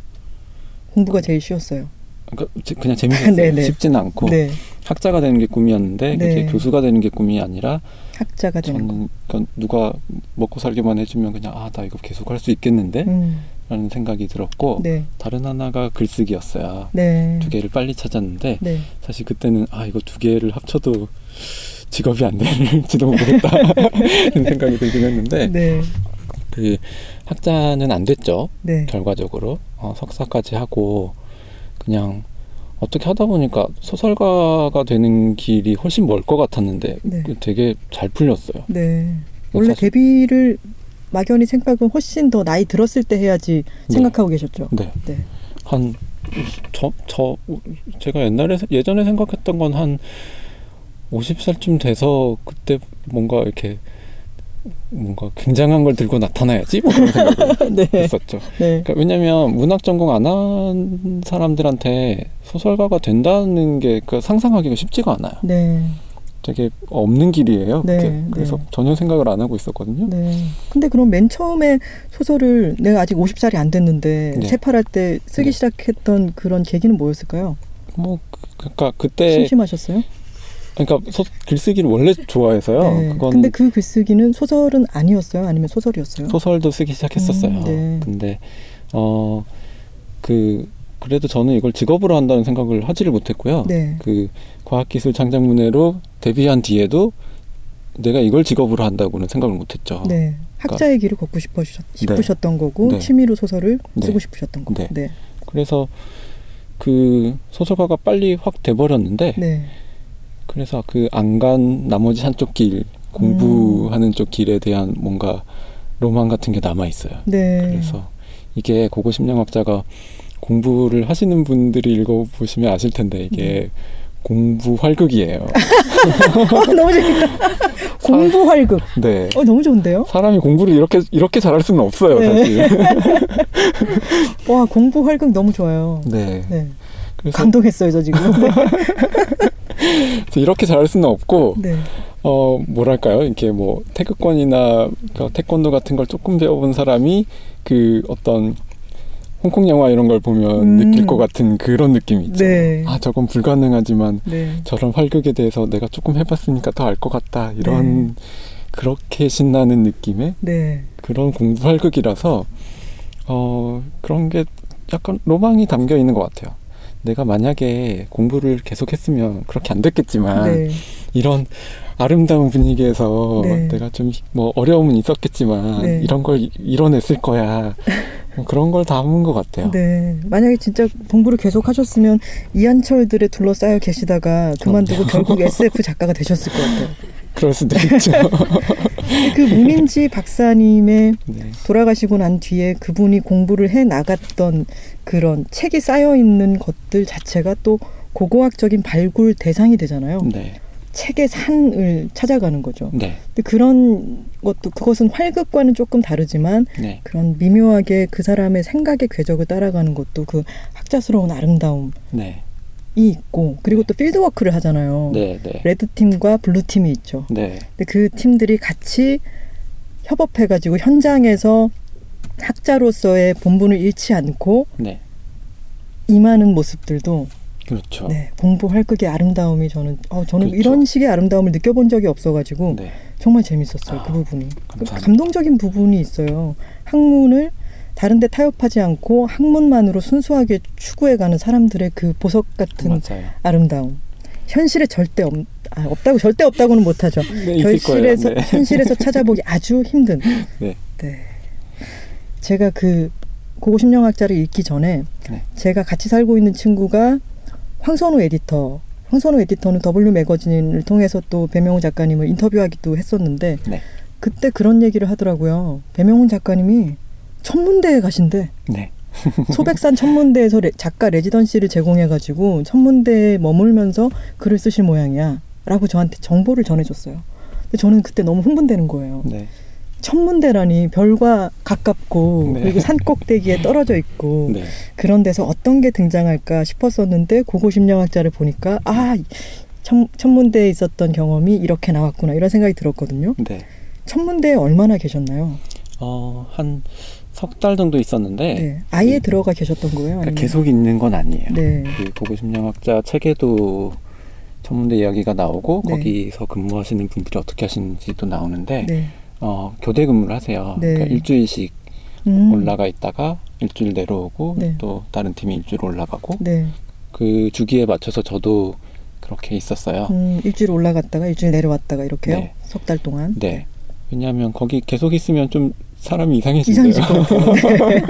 공부가 제일 쉬웠어요. 그러니까 제- 그냥 재밌었어요. [laughs] 네네. 쉽지는 않고 네, 학자가 되는 게 꿈이었는데 네. 그게 교수가 되는 게 꿈이 아니라 학자가 되는 거. 그러니까 누가 먹고 살기만 해주면 그냥 아 나 이거 계속 할 수 있겠는데 음, 라는 생각이 들었고 네, 다른 하나가 글쓰기였어요. 네, 두 개를 빨리 찾았는데 네, 사실 그때는 아 이거 두 개를 합쳐도 직업이 안 될지도 모르겠다 [laughs] [laughs] 이런 생각이 들긴 했는데 네, 그 학자는 안 됐죠 네, 결과적으로 어, 석사까지 하고 그냥 어떻게 하다 보니까 소설가가 되는 길이 훨씬 멀 것 같았는데 네. 그 되게 잘 풀렸어요. 네. 원래 사실- 데뷔를 막연히 생각은 훨씬 더 나이 들었을 때 해야지 네. 생각하고 계셨죠. 네. 네. 한 저 저 제가 옛날에 예전에 생각했던 건 한 50살쯤 돼서 그때 뭔가 이렇게 뭔가 굉장한 걸 들고 나타나야지 뭐 그런 생각을 [laughs] 네. 했었죠. 네. 그러니까 왜냐하면 문학 전공 안 한 사람들한테 소설가가 된다는 게 그 상상하기가 쉽지가 않아요. 네. 되게 없는 길이에요. 네. 네. 그래서 전혀 생각을 안 하고 있었거든요. 네. 근데 그럼 맨 처음에 소설을 내가 아직 50살이 안 됐는데 네. 세팔할 때 쓰기 네. 시작했던 그런 계기는 뭐였을까요? 뭐 그- 그러니까 그때 심심하셨어요? 그러니까 소, 글쓰기를 원래 좋아해서요. 네. 그건 근데 그 글쓰기는 소설은 아니었어요? 아니면 소설이었어요? 소설도 쓰기 시작했었어요. 음, 네. 근데 어 그 그래도 저는 이걸 직업으로 한다는 생각을 하지를 못했고요. 네. 그 과학기술 창작문예로 데뷔한 뒤에도 내가 이걸 직업으로 한다고는 생각을 못했죠. 네. 학자의 길을 걷고 싶으셨, 싶으셨던 거고 네. 취미로 소설을 네. 쓰고 싶으셨던 거고. 네. 네. 그래서 그 소설가가 빨리 확 돼버렸는데 네. 그래서 그 안 간 나머지 한쪽 길 공부하는 쪽 길에 대한 뭔가 로망 같은 게 남아 있어요. 네. 그래서 이게 고고 심리학자가 공부를 하시는 분들이 읽어보시면 아실 텐데 이게 공부 활극이에요. [laughs] 어, 너무 재밌다. 공부 활극. 네. 어, 너무 좋은데요? 사람이 공부를 이렇게 이렇게 잘할 수는 없어요, 네. 사실. [laughs] 와, 공부 활극 너무 좋아요. 네. 네. 감동했어요, 저 지금. [laughs] [laughs] 그래서 이렇게 잘할 수는 없고 네. 어 뭐랄까요 이렇게 뭐 태극권이나 그 태권도 같은 걸 조금 배워본 사람이 그 어떤 홍콩 영화 이런 걸 보면 음. 느낄 것 같은 그런 느낌이 있죠. 네. 아 저건 불가능하지만 네. 저런 활극에 대해서 내가 조금 해봤으니까 더 알 것 같다 이런 네. 그렇게 신나는 느낌의 네. 그런 공부 활극이라서 어 그런 게 약간 로망이 담겨 있는 것 같아요. 내가 만약에 공부를 계속했으면 그렇게 안 됐겠지만 네. 이런 아름다운 분위기에서 네. 내가 좀 뭐 어려움은 있었겠지만 네. 이런 걸 이- 이뤄냈을 거야. 뭐 [laughs] 그런 걸 담은 것 같아요. 네. 만약에 진짜 공부를 계속 하셨으면 이한철들에 둘러싸여 계시다가 그만두고 결국 [laughs] SF 작가가 되셨을 것 같아요. 그럴 수도 있죠. [laughs] 그 문인지 박사님의 네. 돌아가시고 난 뒤에 그분이 공부를 해 나갔던 그런 책이 쌓여 있는 것들 자체가 또 고고학적인 발굴 대상이 되잖아요. 네. 책의 산을 찾아가는 거죠. 네. 근데 그런 것도 그것은 활극과는 조금 다르지만 네. 그런 미묘하게 그 사람의 생각의 궤적을 따라가는 것도 그 학자스러운 아름다움이 네. 있고 그리고 또 fieldwork를 하잖아요. 네. 네. red team과 blue team이 있죠. 네. 근데 그 팀들이 같이 협업해 가지고 현장에서 학자로서의 본분을 잃지 않고 네. 임하는 모습들도 그렇죠. 네, 공부 활극의 아름다움이 저는 어, 저는 그렇죠. 이런 식의 아름다움을 느껴본 적이 없어가지고 네. 정말 재밌었어요 아, 그 부분이 감사합니다. 감동적인 부분이 있어요 학문을 다른 데 타협하지 않고 학문만으로 순수하게 추구해가는 사람들의 그 보석 같은 맞아요. 아름다움 현실에 절대 없, 아, 없다고 절대 없다고는 못하죠 [laughs] 네, 거예요. 현실에서 네. 현실에서 [laughs] 찾아보기 아주 힘든 네. 네. 제가 그 고고 심령학자를 읽기 전에 네. 제가 같이 살고 있는 친구가 황선우 에디터 황선우 에디터는 W 매거진을 통해서 또 배명훈 작가님을 인터뷰하기도 했었는데 네. 그때 그런 얘기를 하더라고요. 배명훈 작가님이 천문대에 가신대. 네. [laughs] 소백산 천문대에서 레- 작가 레지던시를 제공해가지고 천문대에 머물면서 글을 쓰실 모양이야. 라고 저한테 정보를 전해줬어요. 근데 저는 그때 너무 흥분되는 거예요. 네. 천문대라니 별과 가깝고 네. 그리고 산 꼭대기에 떨어져 있고 [laughs] 네. 그런 데서 어떤 게 등장할까 싶었었는데 고고심령학자를 보니까 아 천, 천문대에 있었던 경험이 이렇게 나왔구나 이런 생각이 들었거든요. 네. 천문대에 얼마나 계셨나요? 어, 한 석 달 정도 있었는데 네. 아예 그- 들어가 계셨던 거예요? 그러니까? 계속 있는 건 아니에요. 네. 그 고고심리학자 책에도 천문대 이야기가 나오고 네. 거기서 근무하시는 분들이 어떻게 하시는지도 나오는데 네. 어, 교대 근무를 하세요. 네. 그러니까 일주일씩 음. 올라가 있다가 일주일 내려오고 네. 또 다른 팀이 일주일 올라가고 네. 그 주기에 맞춰서 저도 그렇게 있었어요. 음, 일주일 올라갔다가 일주일 내려왔다가 이렇게요? 네. 석달 동안? 네. 왜냐하면 거기 계속 있으면 좀 사람이 이상해진대요. 네.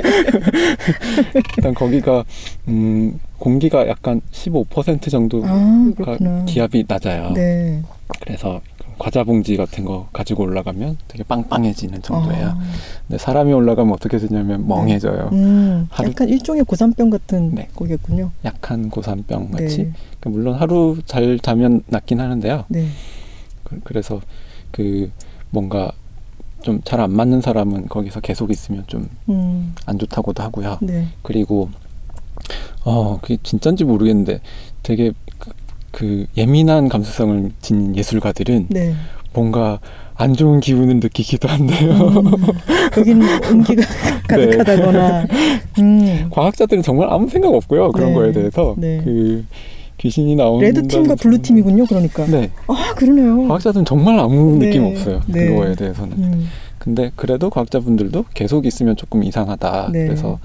[laughs] 일단 거기가 음, 공기가 약간 15% 정도가 아. 기압이 낮아요. 네. 그래서 과자 봉지 같은 거 가지고 올라가면 되게 빵빵해지는 정도예요. 아, 근데 사람이 올라가면 어떻게 되냐면 멍해져요. 음, 하루- 약간 일종의 고산병 같은 네. 거겠군요. 약한 고산병 같이. 네. 그러니까 물론 하루 잘 자면 낫긴 하는데요. 네. 그, 래서 그 뭔가 좀 잘 안 맞는 사람은 거기서 계속 있으면 좀안 음. 좋다고도 하고요. 네. 그리고 어 그게 진짠지 모르겠는데 되게 그, 그 예민한 감수성을 지닌 예술가들은 네. 뭔가 안 좋은 기운을 느끼기도 한데요. 음, 여기는 온기가 [laughs] 가득하다거나. 음. 과학자들은 정말 아무 생각 없고요 그런 네. 거에 대해서 네. 그 귀신이 나오는 red team과 blue team이군요. 그러니까. 네 아 그러네요. 과학자들은 정말 아무 네. 느낌 없어요 네. 그거에 대해서는 음. 근데 그래도 과학자분들도 계속 있으면 조금 이상하다 네. 그래서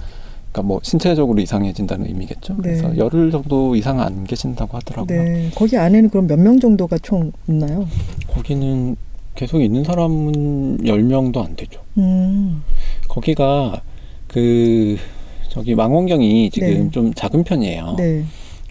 그러니까 뭐 신체적으로 이상해진다는 의미겠죠 네. 그래서 열흘 정도 이상 안 계신다고 하더라고요 네. 거기 안에는 그럼 몇 명 정도가 총 있나요? 거기는 계속 있는 사람은 10명도 안 되죠 음. 거기가 그 저기 망원경이 지금 네. 좀 작은 편이에요 네.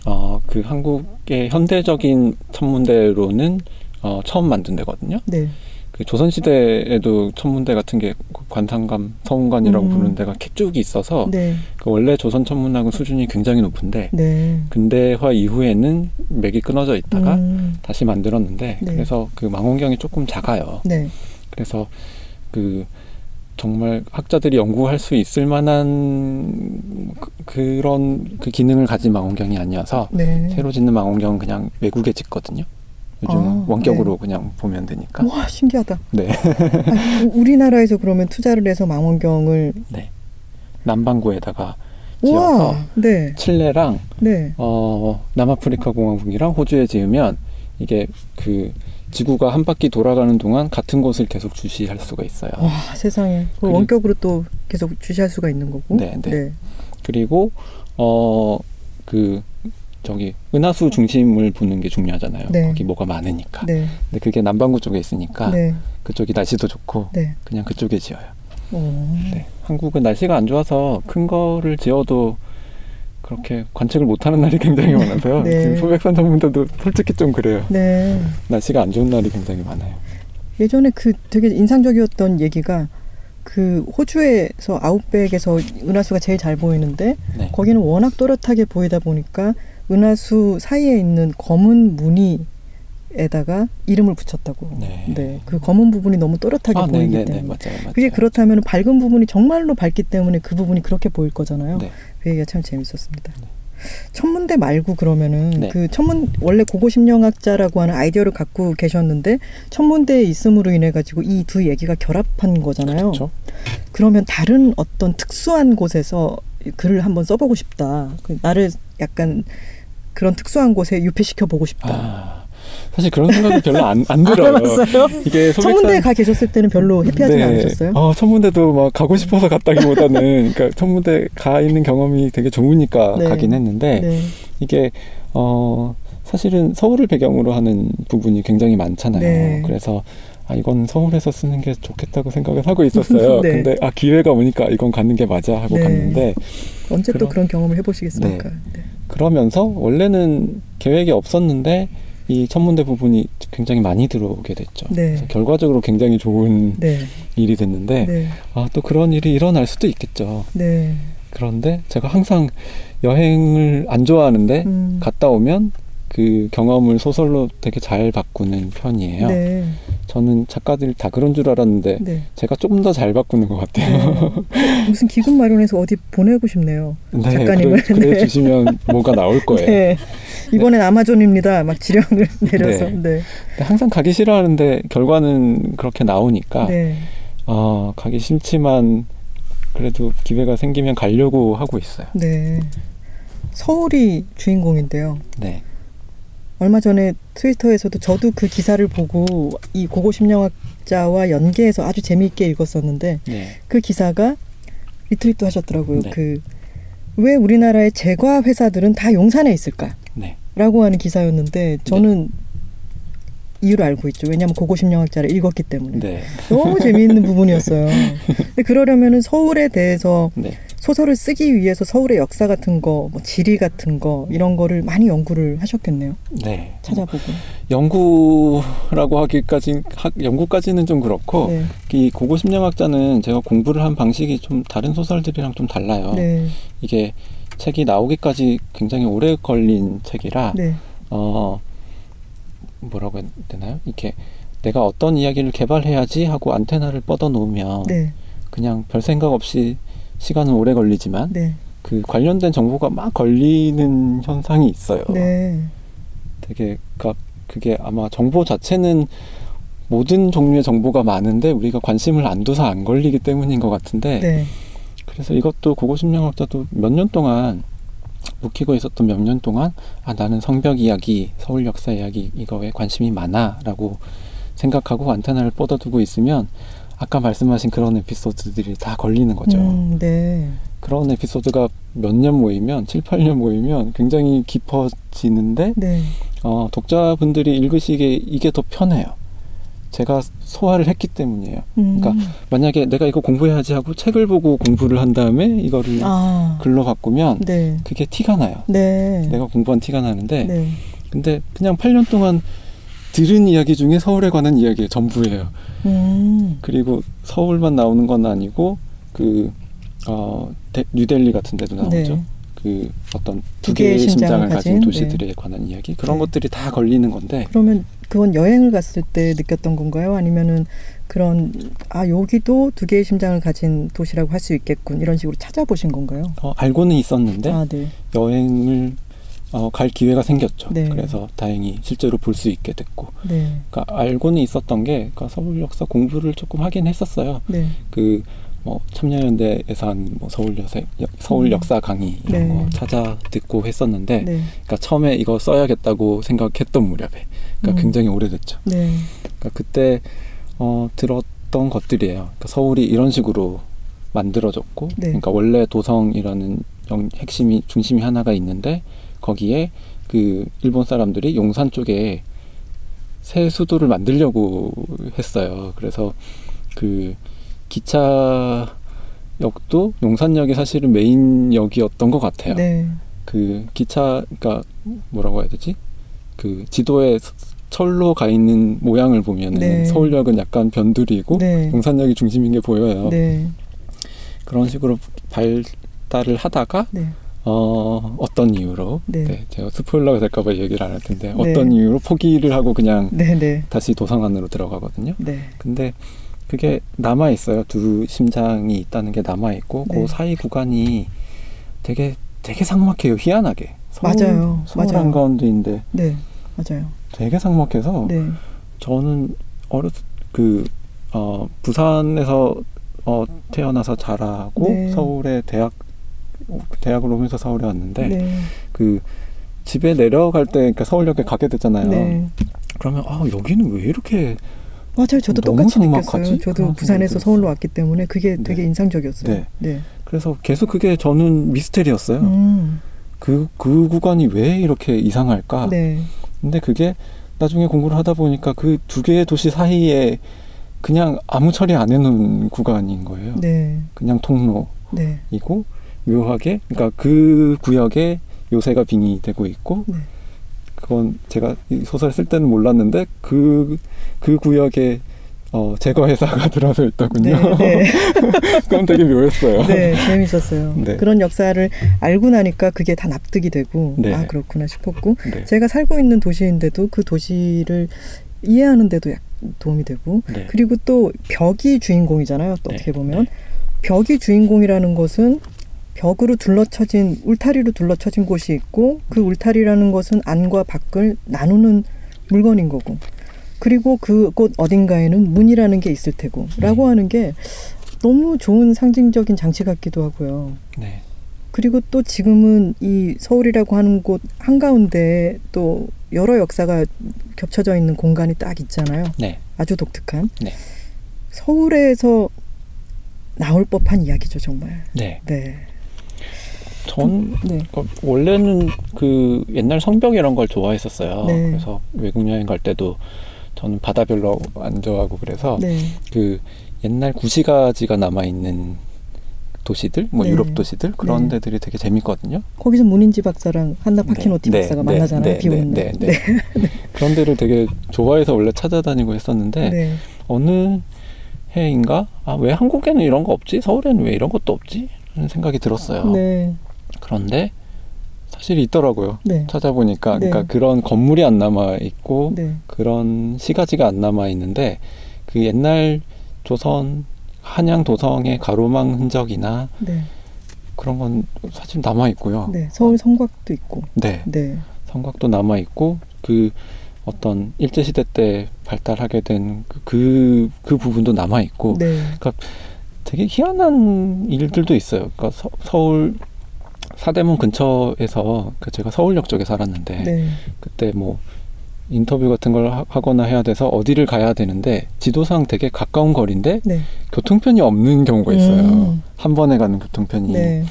어, 그 한국의 현대적인 천문대로는 어, 처음 만든 데거든요. 네. 그 조선시대에도 천문대 같은 게 관상감, 서운관이라고 음. 부르는 데가 쭉 있어서 네. 그 원래 조선 천문학은 수준이 굉장히 높은데 네. 근대화 이후에는 맥이 끊어져 있다가 음. 다시 만들었는데 네. 그래서 그 망원경이 조금 작아요. 네. 그래서 그 정말 학자들이 연구할 수 있을 만한 그, 그런 그 기능을 가진 망원경이 아니어서 네. 새로 짓는 망원경은 그냥 외국에 짓거든요. 요즘 아, 원격으로 그냥 보면 되니까. 와 신기하다. 네. 아니, 우- 우리나라에서 그러면 투자를 해서 망원경을 네. 남반구에다가 지어서 우와. 네. 칠레랑 네. 어, 남아프리카 공화국이랑 호주에 지으면 이게 그 지구가 한 바퀴 돌아가는 동안 같은 곳을 계속 주시할 수가 있어요. 와 세상에. 그 원격으로 또 계속 주시할 수가 있는 거고. 네, 네. 그리고 어 그 저기 은하수 중심을 보는 게 중요하잖아요. 네. 거기 뭐가 많으니까. 네. 근데 그게 남반구 쪽에 있으니까 네. 그쪽이 날씨도 좋고 네. 그냥 그쪽에 지어요. 오. 네. 한국은 날씨가 안 좋아서 큰 거를 지어도 그렇게 관측을 못하는 날이 굉장히 많아서요. 네. 지금 소백산 전문대도 솔직히 좀 그래요. 네. 날씨가 안 좋은 날이 굉장히 많아요. 예전에 그 되게 인상적이었던 얘기가 그 호주에서 아웃백에서 은하수가 제일 잘 보이는데 네. 거기는 워낙 또렷하게 보이다 보니까 은하수 사이에 있는 검은 무늬 에다가 이름을 붙였다고. 네. 그 검은 부분이 너무 또렷하게 아, 보이기 네네네 때문에. 맞아요, 맞아요. 그게 그렇다면 밝은 부분이 정말로 밝기 때문에 그 부분이 그렇게 보일 거잖아요. 네. 그 얘기가 참 재밌었습니다. 천문대 말고 그러면은 네. 그 천문 원래 고고 심령학자라고 하는 아이디어를 갖고 계셨는데 천문대에 있음으로 인해 가지고 이 두 얘기가 결합한 거잖아요. 그렇죠. 그러면 다른 어떤 특수한 곳에서 글을 한번 써보고 싶다. 그 나를 약간 그런 특수한 곳에 유폐시켜 보고 싶다. 아, 사실 그런 생각이 별로 안, 안 들어요. 알았어요. 이게 소백산 천문대에 가 계셨을 때는 별로 해피하지 네. 않으셨어요? 어, 천문대도 막 가고 싶어서 갔다기보다는 그러니까 천문대 가 있는 경험이 되게 좋으니까 네. 가긴 했는데 네. 이게 어 사실은 서울을 배경으로 하는 부분이 굉장히 많잖아요. 네. 그래서 아 이건 서울에서 쓰는 게 좋겠다고 생각을 하고 있었어요. [laughs] 네. 근데 아 기회가 오니까 이건 가는 게 맞아 하고 네. 갔는데 언제 또 그럼- 그런 경험을 해보시겠습니까? 네. 그러면서 원래는 계획이 없었는데 이 천문대 부분이 굉장히 많이 들어오게 됐죠. 네. 그래서 결과적으로 굉장히 좋은 네. 일이 됐는데 네. 아또 그런 일이 일어날 수도 있겠죠. 네. 그런데 제가 항상 여행을 안 좋아하는데 음. 갔다 오면 그 경험을 소설로 되게 잘 바꾸는 편이에요. 네. 저는 작가들이 다 그런 줄 알았는데 네. 제가 조금 더잘 바꾸는 것 같아요. 네. 무슨 기금 마련해서 어디 보내고 싶네요. 네, 작가님을. 그래, 그래 네. 주시면 뭐가 나올 [laughs] 거예요. 네. 이번엔 아마존입니다. 막 지령을 내려서. 항상 가기 싫어하는데 결과는 그렇게 나오니까 네. 아 가기 싫지만 그래도 기회가 생기면 가려고 하고 있어요. 네. 서울이 주인공인데요. 네, 얼마 전에 트위터에서도 저도 그 기사를 보고 이 고고 심령학자와 연계해서 아주 재미있게 읽었었는데 네, 그 기사가 리트윗도 하셨더라고요. 네. 그왜 우리나라의 제과 회사들은 다 용산에 있을까? 네, 라고 하는 기사였는데 저는 이유를 알고 있죠. 왜냐하면 고고 심령학자를 읽었기 때문에. 네, 너무 재미있는 [laughs] 부분이었어요. 근데 그러려면은 서울에 대해서 네, 소설을 쓰기 위해서 서울의 역사 같은 거, 뭐 지리 같은 거 이런 거를 많이 연구를 하셨겠네요. 네. 찾아보고. 연구라고 하기까지 하, 연구까지는 좀 그렇고 네. 이 고고 심리학자는 제가 공부를 한 방식이 좀 다른 소설들이랑 좀 달라요. 네. 이게 책이 나오기까지 굉장히 오래 걸린 책이라 네. 어 뭐라고 해야 되나요? 이렇게 내가 어떤 이야기를 개발해야지 하고 안테나를 뻗어 놓으면 네. 그냥 별 생각 없이 시간은 오래 걸리지만 네. 그 관련된 정보가 막 걸리는 현상이 있어요. 네. 되게 그러니까 그게 아마 정보 자체는 모든 종류의 정보가 많은데 우리가 관심을 안 둬서 안 걸리기 때문인 것 같은데 네. 그래서 이것도 고고 심리학자도 몇 년 동안 묵히고 있었던 몇 년 동안 아 나는 성벽 이야기, 서울 역사 이야기 이거에 관심이 많아라고 생각하고 안테나를 뻗어두고 있으면 아까 말씀하신 그런 에피소드들이 다 걸리는 거죠. 음, 네. 그런 에피소드가 몇 년 모이면 7, 8년 모이면 굉장히 깊어지는데 네. 어, 독자분들이 읽으시기에 이게 더 편해요. 제가 소화를 했기 때문이에요. 음. 그러니까 만약에 내가 이거 공부해야지 하고 책을 보고 공부를 한 다음에 이거를 아. 글로 바꾸면 네. 그게 티가 나요. 네. 내가 공부한 티가 나는데 네. 근데 그냥 8년 동안 들은 이야기 중에 서울에 관한 이야기 전부예요. 음. 그리고 서울만 나오는 건 아니고 그 어, 데- 뉴델리 같은 데도 나오죠. 네. 그 어떤 두두 개의 심장을 심장을 가진 가진, 도시들에 관한 이야기 그런 네. 것들이 다 걸리는 건데 그러면 그건 여행을 갔을 때 느꼈던 건가요? 아니면은 그런 아 여기도 두 개의 심장을 가진 도시라고 할 수 있겠군 이런 식으로 찾아보신 건가요? 어, 알고는 있었는데 아 네. 여행을 어, 갈 기회가 생겼죠. 네. 그래서 다행히 실제로 볼 수 있게 됐고, 네. 그러니까 알고는 있었던 게 그러니까 서울 역사 공부를 조금 하긴 했었어요. 네. 그 뭐 참여연대에서 한뭐 서울 여사 서울 음. 역사 강의 이런 네. 거 찾아 듣고 했었는데, 네. 그러니까 처음에 이거 써야겠다고 생각했던 무렵에, 그러니까 음. 굉장히 오래됐죠. 네. 그러니까 그때 어, 들었던 것들이에요. 그러니까 서울이 이런 식으로 만들어졌고, 네. 그러니까 원래 도성이라는 영- 핵심이 중심이 하나가 있는데 거기에 그 일본 사람들이 용산 쪽에 새 수도를 만들려고 했어요. 그래서 그 기차역도 용산역이 사실은 메인역이었던 것 같아요. 네. 그 기차 그러니까 뭐라고 해야 되지? 그 지도에 서- 철로 가 있는 모양을 보면은 네. 서울역은 약간 변두리고 네. 용산역이 중심인 게 보여요. 네. 그런 식으로 발달을 하다가 네. 어, 어떤 이유로 네. 네, 제가 스포일러가 될까봐 얘기를 안 할 텐데 네. 어떤 이유로 포기를 하고 그냥 네. 네. 다시 도성 안으로 들어가거든요. 네. 근데 그게 남아 있어요. 두 심장이 있다는 게 남아 있고 네. 그 사이 구간이 되게 되게 삭막해요. 희한하게. 서울, 맞아요. 서울 맞아요. 한가운데인데 네. 맞아요. 되게 삭막해서 네. 저는 어렸 그 어, 부산에서 어, 태어나서 자라고 네. 서울에 대학 대학을 오면서 서울에 왔는데 네. 그 집에 내려갈 때 그러니까 서울역에 가게 되잖아요. 네. 그러면 아 여기는 왜 이렇게 맞아요. 저도 너무 똑같이? 느꼈어요. 저도 부산에서 서울로. 왔기 때문에 그게 되게 네. 인상적이었어요. 네. 네. 그래서 계속 그게 저는 미스테리였어요. 음. 그, 그 구간이 왜 이렇게 이상할까? 네. 근데 그게 나중에 공부를 하다 보니까 그 두 개의 도시 사이에 그냥 아무 처리 안 해놓은 구간인 거예요. 네. 그냥 통로이고 네. 묘하게 그러니까 그 구역에 요새가 빙의되고 있고 네. 그건 제가 이 소설 쓸 때는 몰랐는데 그, 그 구역에 어, 제거 회사가 [laughs] 들어서 있더군요. 네. 네. [laughs] 그건 되게 묘했어요. 네, 재밌었어요. 네. 그런 역사를 알고 나니까 그게 다 납득이 되고 네. 아 그렇구나 싶었고 네. 제가 살고 있는 도시인데도 그 도시를 이해하는데도 약 도움이 되고 네. 그리고 또 벽이 주인공이잖아요. 또 네. 어떻게 보면 벽이 주인공이라는 것은 벽으로 둘러쳐진 울타리로 둘러쳐진 곳이 있고 그 울타리라는 것은 안과 밖을 나누는 물건인 거고 그리고 그 곳 어딘가에는 문이라는 게 있을 테고 라고 하는 게 너무 좋은 상징적인 장치 같기도 하고요. 네. 그리고 또 지금은 이 서울이라고 하는 곳 한가운데 또 여러 역사가 겹쳐져 있는 공간이 딱 있잖아요. 네. 아주 독특한. 네. 서울에서 나올 법한 이야기죠, 정말. 네. 네. 전 네. 어, 원래는 그 옛날 성벽 이런 걸 좋아했었어요. 네. 그래서 외국 여행 갈 때도 저는 바다 별로 안 좋아하고 그래서 네. 그 옛날 구시가지가 남아 있는 도시들, 뭐 네. 유럽 도시들 그런 네. 데들이 되게 재밌거든요. 거기서 문인지 박사랑 한나 파키노티 네, 박사가 네, 만나잖아요. 네, 비 오는 네, 날. [laughs] 그런 데를 되게 좋아해서 원래 찾아다니고 했었는데 네. 어느 해인가 아 왜 한국에는 이런 거 없지? 서울에는 왜 이런 것도 없지? 라는 생각이 들었어요. 네. 그런데 사실 있더라고요. 네. 찾아보니까 네. 그러니까 그런 건물이 안 남아 있고 네. 그런 시가지가 안 남아 있는데 그 옛날 조선 한양 도성의 가로망 흔적이나 네. 그런 건 사실 남아 있고요. 네. 서울 성곽도 있고. 네. 네. 성곽도 남아 있고 그 어떤 일제 시대 때 발달하게 된 그그 부분도 남아 있고 네. 되게 희한한 일들도 있어요. 그러니까 서, 울 사대문 근처에서 그 제가 서울역 쪽에 살았는데 네. 그때 뭐 인터뷰 같은 걸 하- 하거나 해야 돼서 어디를 가야 되는데 지도상 되게 가까운 거리인데 네. 교통편이 없는 경우가 있어요. 음. 한 번에 가는 교통편이 네.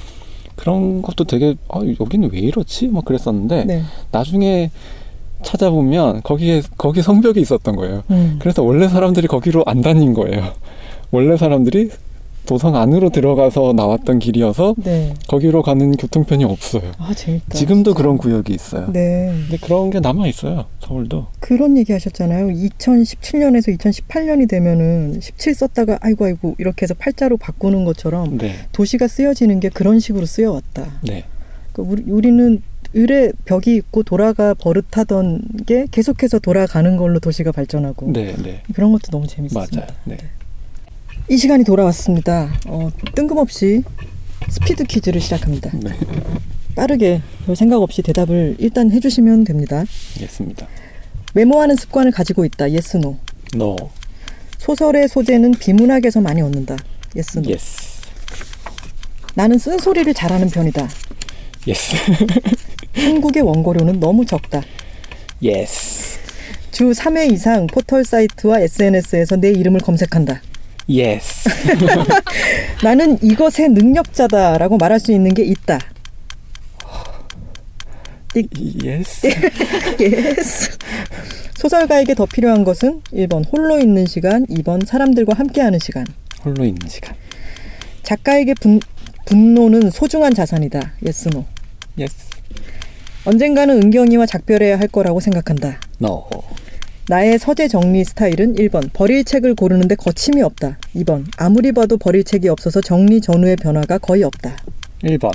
그런 것도 되게 아, 여기는 왜 이렇지? 막 그랬었는데 네. 나중에 찾아보면 거기에 거기 성벽이 있었던 거예요. 음. 그래서 원래 사람들이 거기로 안 다닌 거예요. [laughs] 원래 사람들이 도성 안으로 들어가서 나왔던 길이어서 네. 거기로 가는 교통편이 없어요. 아, 재밌다. 지금도 진짜. 그런 구역이 있어요. 네. 근데 그런 게 남아 있어요. 서울도. 그런 얘기 하셨잖아요. 2017년에서 2018년이 되면은 17 썼다가 아이고 아이고 이렇게 해서 팔자로 바꾸는 것처럼 네, 도시가 쓰여지는 게 그런 식으로 쓰여왔다. 네, 그러니까 우리, 우리는 을에 벽이 있고 돌아가 버릇하던 게 계속해서 돌아가는 걸로 도시가 발전하고 네, 네. 그런 것도 너무 재밌었습니다. 맞아요. 네. 이 시간이 돌아왔습니다. 어, 뜬금없이 스피드 퀴즈를 시작합니다. 네, 빠르게 별 생각 없이 대답을 일단 해주시면 됩니다. 알겠습니다. 메모하는 습관을 가지고 있다. Yes no. No, 소설의 소재는 비문학에서 많이 얻는다. Yes no. yes, 나는 쓴소리를 잘하는 편이다. yes, [laughs] 한국의 원고료는 너무 적다. yes, 주 3회 이상 포털 사이트와 SNS에서 내 이름을 검색한다. Yes, [laughs] 나는 이것의 능력자다라고 말할 수 있는 게 있다. yes, [laughs] yes. 소설가에게 더 필요한 것은 1번 홀로 있는 시간, 2번 사람들과 함께하는 시간. 홀로 있는 시간. 작가에게 분, 분노는 소중한 자산이다. Yes no. yes, 언젠가는 은경이와 작별해야 할 거라고 생각한다. no, 나의 서재 정리 스타일은 1번 버릴 책을 고르는데 거침이 없다. 2번 아무리 봐도 버릴 책이 없어서 정리 전후의 변화가 거의 없다. 1번,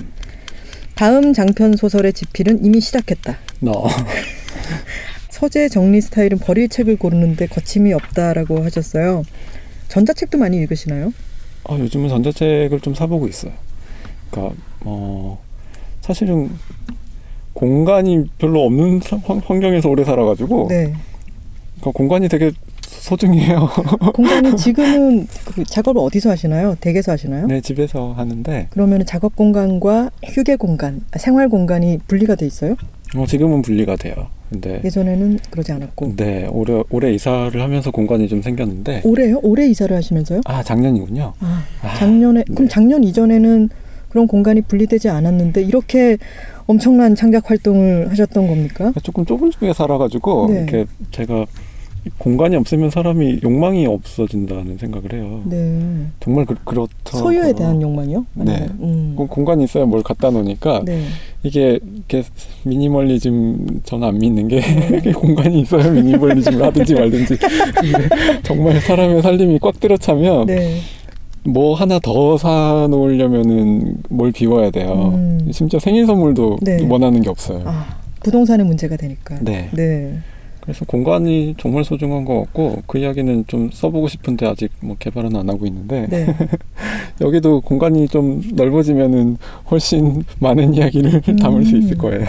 다음 장편 소설의 집필은 이미 시작했다. no, [laughs] 서재 정리 스타일은 버릴 책을 고르는데 거침이 없다라고 하셨어요. 전자책도 많이 읽으시나요? 아, 요즘은 전자책을 좀 사보고 있어요. 그러니까 어 사실은 공간이 별로 없는 환경에서 오래 살아가지고 네. 그러니까 공간이 되게 소중해요. [laughs] 공간이 [laughs] 지금은 그 작업을 어디서 하시나요? 댁에서 하시나요? 네, 집에서 하는데 그러면 작업 공간과 휴게 공간, 아, 생활 공간이 분리가 돼 있어요? 어, 지금은 분리가 돼요. 근데 예전에는 그러지 않았고. 네 올해 올해 이사를 하면서 공간이 좀 생겼는데 올해요? 올해 이사를 하시면서요? 아 작년이군요. 아, 아, 작년에 그럼 네. 작년 이전에는 그런 공간이 분리되지 않았는데 이렇게 엄청난 창작 활동을 하셨던 겁니까? 조금 좁은 집에 살아가지고 네. 이렇게 제가 공간이 없으면 사람이 욕망이 없어진다는 생각을 해요. 네. 정말 그, 그렇다. 소유에 대한 욕망이요? 네. 아니면, 음. 공- 공간이 있어야 뭘 갖다 놓으니까 네. 이게 이렇게 미니멀리즘 저는 안 믿는 게 [laughs] 네. 공간이 있어야 미니멀리즘을 하든지 말든지 [laughs] 정말 사람의 살림이 꽉 들어차면 네. 뭐 하나 더 사놓으려면은 뭘 비워야 돼요. 음. 심지어 생일 선물도 네. 원하는 게 없어요. 아, 부동산의 문제가 되니까. 네. 네. 그래서 공간이 정말 소중한 것 같고 그 이야기는 좀 써보고 싶은데 아직 뭐 개발은 안 하고 있는데 네. [laughs] 여기도 공간이 좀 넓어지면은 훨씬 [laughs] 많은 이야기를 [laughs] 담을 수 있을 음. 거예요.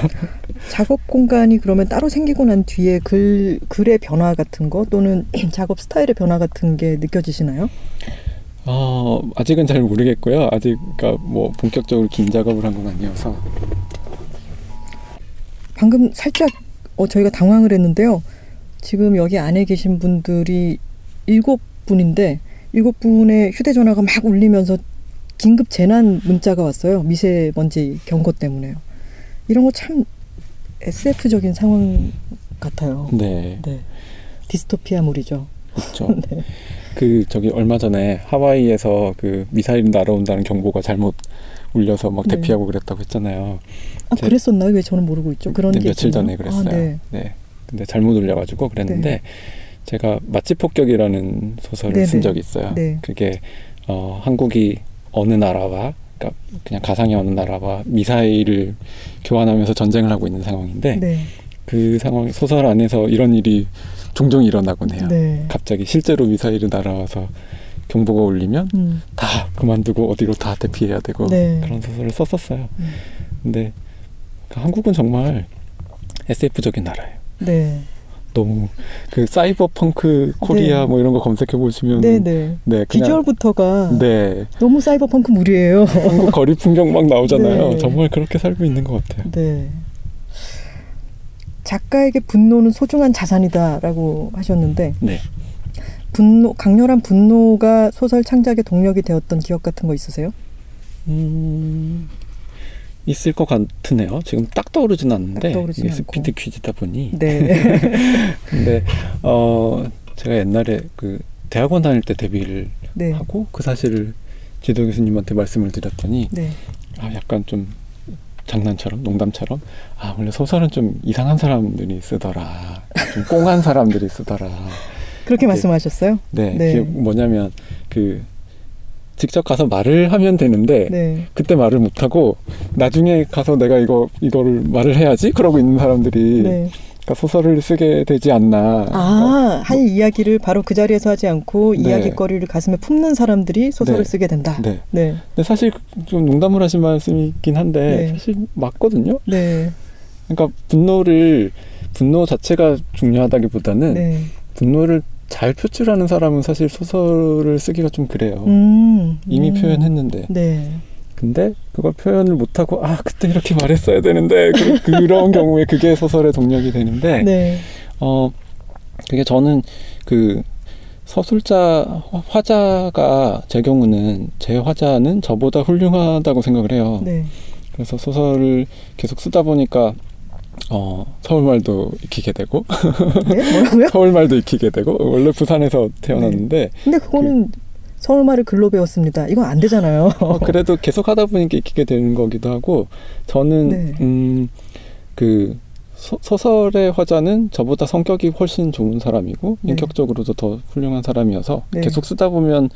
작업 공간이 그러면 따로 생기고 난 뒤에 글 글의 변화 같은 거 또는 [clears throat] 작업 스타일의 변화 같은 게 느껴지시나요? 어, 아직은 잘 모르겠고요. 아직 그러니까 뭐 본격적으로 긴 작업을 한 건 아니어서 방금 살짝 어, 저희가 당황을 했는데요. 지금 여기 안에 계신 분들이 일곱 분인데 일곱 분의 휴대전화가 막 울리면서 긴급 재난 문자가 왔어요. 미세먼지 경고 때문에요. 이런 거 참 SF적인 상황 같아요. 네, 네. 디스토피아물이죠. 그렇죠. [laughs] 네. 그 저기 얼마 전에 하와이에서 그 미사일이 날아온다는 경보가 잘못 울려서 막 네. 대피하고 그랬다고 했잖아요. 아 제- 그랬었나요? 왜 저는 모르고 있죠? 그런 네, 게 며칠 있었나요? 전에 그랬어요. 아, 네. 네. 근데 잘못 울려가지고 그랬는데 네. 제가 맛집 폭격이라는 소설을 네네. 쓴 적이 있어요. 네. 그게 어, 한국이 어느 나라와 그러니까 그냥 가상의 어느 나라와 미사일을 교환하면서 전쟁을 하고 있는 상황인데 네. 그 상황 소설 안에서 이런 일이 종종 일어나곤 해요. 네. 갑자기 실제로 미사일이 날아와서 경보가 울리면 음. 다 그만두고 어디로 다 대피해야 되고 네. 그런 소설을 썼었어요. 음. 근데 그 한국은 정말 SF적인 나라예요. 네. 너무 그 사이버 펑크 코리아 네. 뭐 이런 거 검색해 보시면 네, 네. 네, 그냥 비주얼부터가 네 너무 사이버 펑크 물이에요. 한국 거리 풍경 막 나오잖아요. 네. 정말 그렇게 살고 있는 것 같아요. 네. 작가에게 분노는 소중한 자산이다라고 하셨는데 네. 분노 강렬한 분노가 소설 창작의 동력이 되었던 기억 같은 거 있으세요? 음, 있을 것 같으네요. 지금 딱 떠오르진 않는데 딱 이게. 스피드 퀴즈다 보니. 네. [laughs] 근데 어 제가 옛날에 그 대학원 다닐 때 데뷔를 네. 하고 그 사실을 지도 교수님한테 말씀을 드렸더니 네. 아 약간 좀 장난처럼 농담처럼 아 원래 소설은 좀 이상한 사람들이 쓰더라 좀 꽁한 사람들이 쓰더라 그렇게 네. 말씀하셨어요? 네, 네. 뭐냐면 그 직접 가서 말을 하면 되는데 네. 그때 말을 못 하고 나중에 가서 내가 이거 이거를 말을 해야지 그러고 있는 사람들이 네. 그러니까 소설을 쓰게 되지 않나 아, 할 이야기를 바로 그 자리에서 하지 않고 네. 이야기거리를 가슴에 품는 사람들이 소설을 네. 쓰게 된다. 네. 네. 근데 사실 좀 농담을 하신 말씀이긴 한데 네. 사실 맞거든요. 네. 그러니까 분노를 분노 자체가 중요하다기보다는 네. 분노를 잘 표출하는 사람은 사실 소설을 쓰기가 좀 그래요. 음. 이미 음. 표현했는데 네. 근데 그걸 표현을 못하고 아 그때 이렇게 말했어야 되는데 그, 그런 경우에 그게 소설의 동력이 되는데 네. 어 그게 저는 그 서술자 화- 화자가 제 경우는 제 화자는 저보다 훌륭하다고 생각을 해요. 네. 그래서 소설을 계속 쓰다 보니까 어 서울말도 익히게 되고 네? [laughs] 서울말도 익히게 되고 원래 부산에서 태어났는데 근데 그거는 서울말을 글로 배웠습니다. 이건 안 되잖아요. 어, 그래도 계속 하다 보니까 익히게 되는 거기도 하고 저는 네. 음그 소 설의 화자는 저보다 성격이 훨씬 좋은 사람이고 네. 인격적으로도 더 훌륭한 사람이어서 네. 계속 쓰다 보면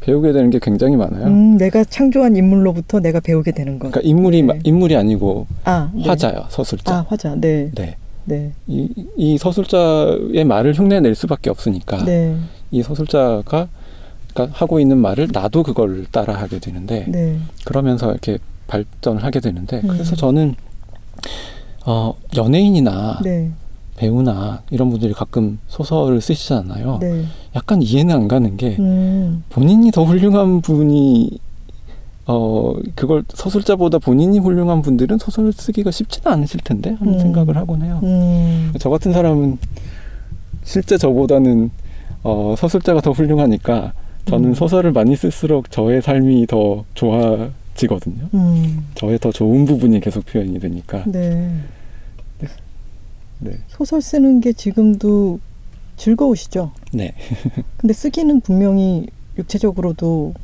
배우게 되는 게 굉장히 많아요. 음, 내가 창조한 인물로부터 내가 배우게 되는 것. 그러니까 인물이 마- 네. 인물이 아니고 아, 네. 화자요 서술자. 아, 화자. 네. 네. 네. 이, 이 서술자의 말을 흉내낼 수밖에 없으니까 네. 이 서술자가 그러니까 하고 있는 말을 나도 그걸 따라하게 되는데 네. 그러면서 이렇게 발전을 하게 되는데 음. 그래서 저는 어 연예인이나 네. 배우나 이런 분들이 가끔 소설을 쓰시잖아요. 네. 약간 이해는 안 가는 게 음. 본인이 더 훌륭한 분이 어 그걸 서술자보다 본인이 훌륭한 분들은 소설을 쓰기가 쉽지는 않으실 텐데 하는 음. 생각을 하곤 해요. 음. 저 같은 사람은 실제 저보다는 어, 서술자가 더 훌륭하니까 저는 음. 소설을 많이 쓸수록 저의 삶이 더 좋아지거든요. 음. 저의 더 좋은 부분이 계속 표현이 되니까. 네. 네. 소설 쓰는 게 지금도 즐거우시죠? 네. [laughs] 근데 쓰기는 분명히 육체적으로도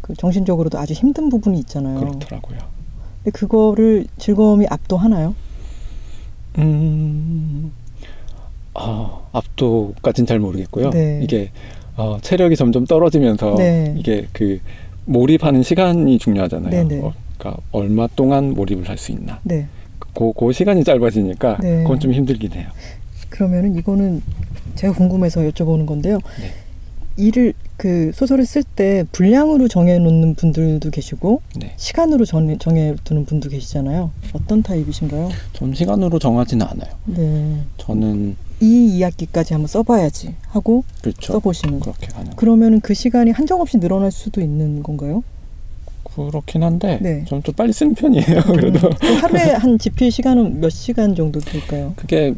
그 정신적으로도 아주 힘든 부분이 있잖아요. 그렇더라고요. 근데 그거를 즐거움이 압도하나요? 음, 아, 압도까진 잘 모르겠고요. 네. 이게 어, 체력이 점점 떨어지면서 네. 이게 그 몰입하는 시간이 중요하잖아요. 네네. 어, 그러니까 얼마 동안 몰입을 할 수 있나. 네. 그, 그 시간이 짧아지니까 네. 그건 좀 힘들긴 해요. 그러면은 이거는 제가 궁금해서 여쭤보는 건데요. 네. 일을 그 소설을 쓸 때 분량으로 정해놓는 분들도 계시고 네. 시간으로 정, 정해두는 분도 계시잖아요. 어떤 타입이신가요? 전 시간으로 정하지는 않아요. 네. 저는 이 이야기까지 한번 써봐야지 하고 그렇죠. 써보시는. 그렇게 가능. 그러면은 그 시간이 한정없이 늘어날 수도 있는 건가요? 그렇긴 한데 네. 저는 좀 빨리 쓰는 편이에요. 그래도 음, 그 하루에 한 집필 시간은 몇 시간 정도 될까요? 그게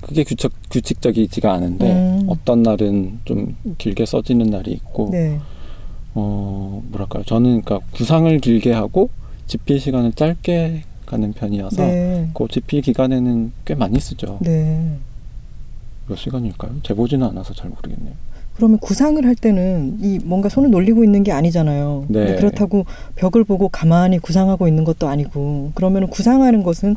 그게 규칙 규칙적이지가 않은데 음. 어떤 날은 좀 길게 써지는 날이 있고 네. 어 뭐랄까요 저는 그러니까 구상을 길게 하고 집필 시간을 짧게 가는 편이어서 네. 그 집필 기간에는 꽤 많이 쓰죠. 네. 몇 시간일까요? 재보지는 않아서 잘 모르겠네요. 그러면 구상을 할 때는 이 뭔가 손을 놀리고 있는 게 아니잖아요. 네. 그렇다고 벽을 보고 가만히 구상하고 있는 것도 아니고 그러면 구상하는 것은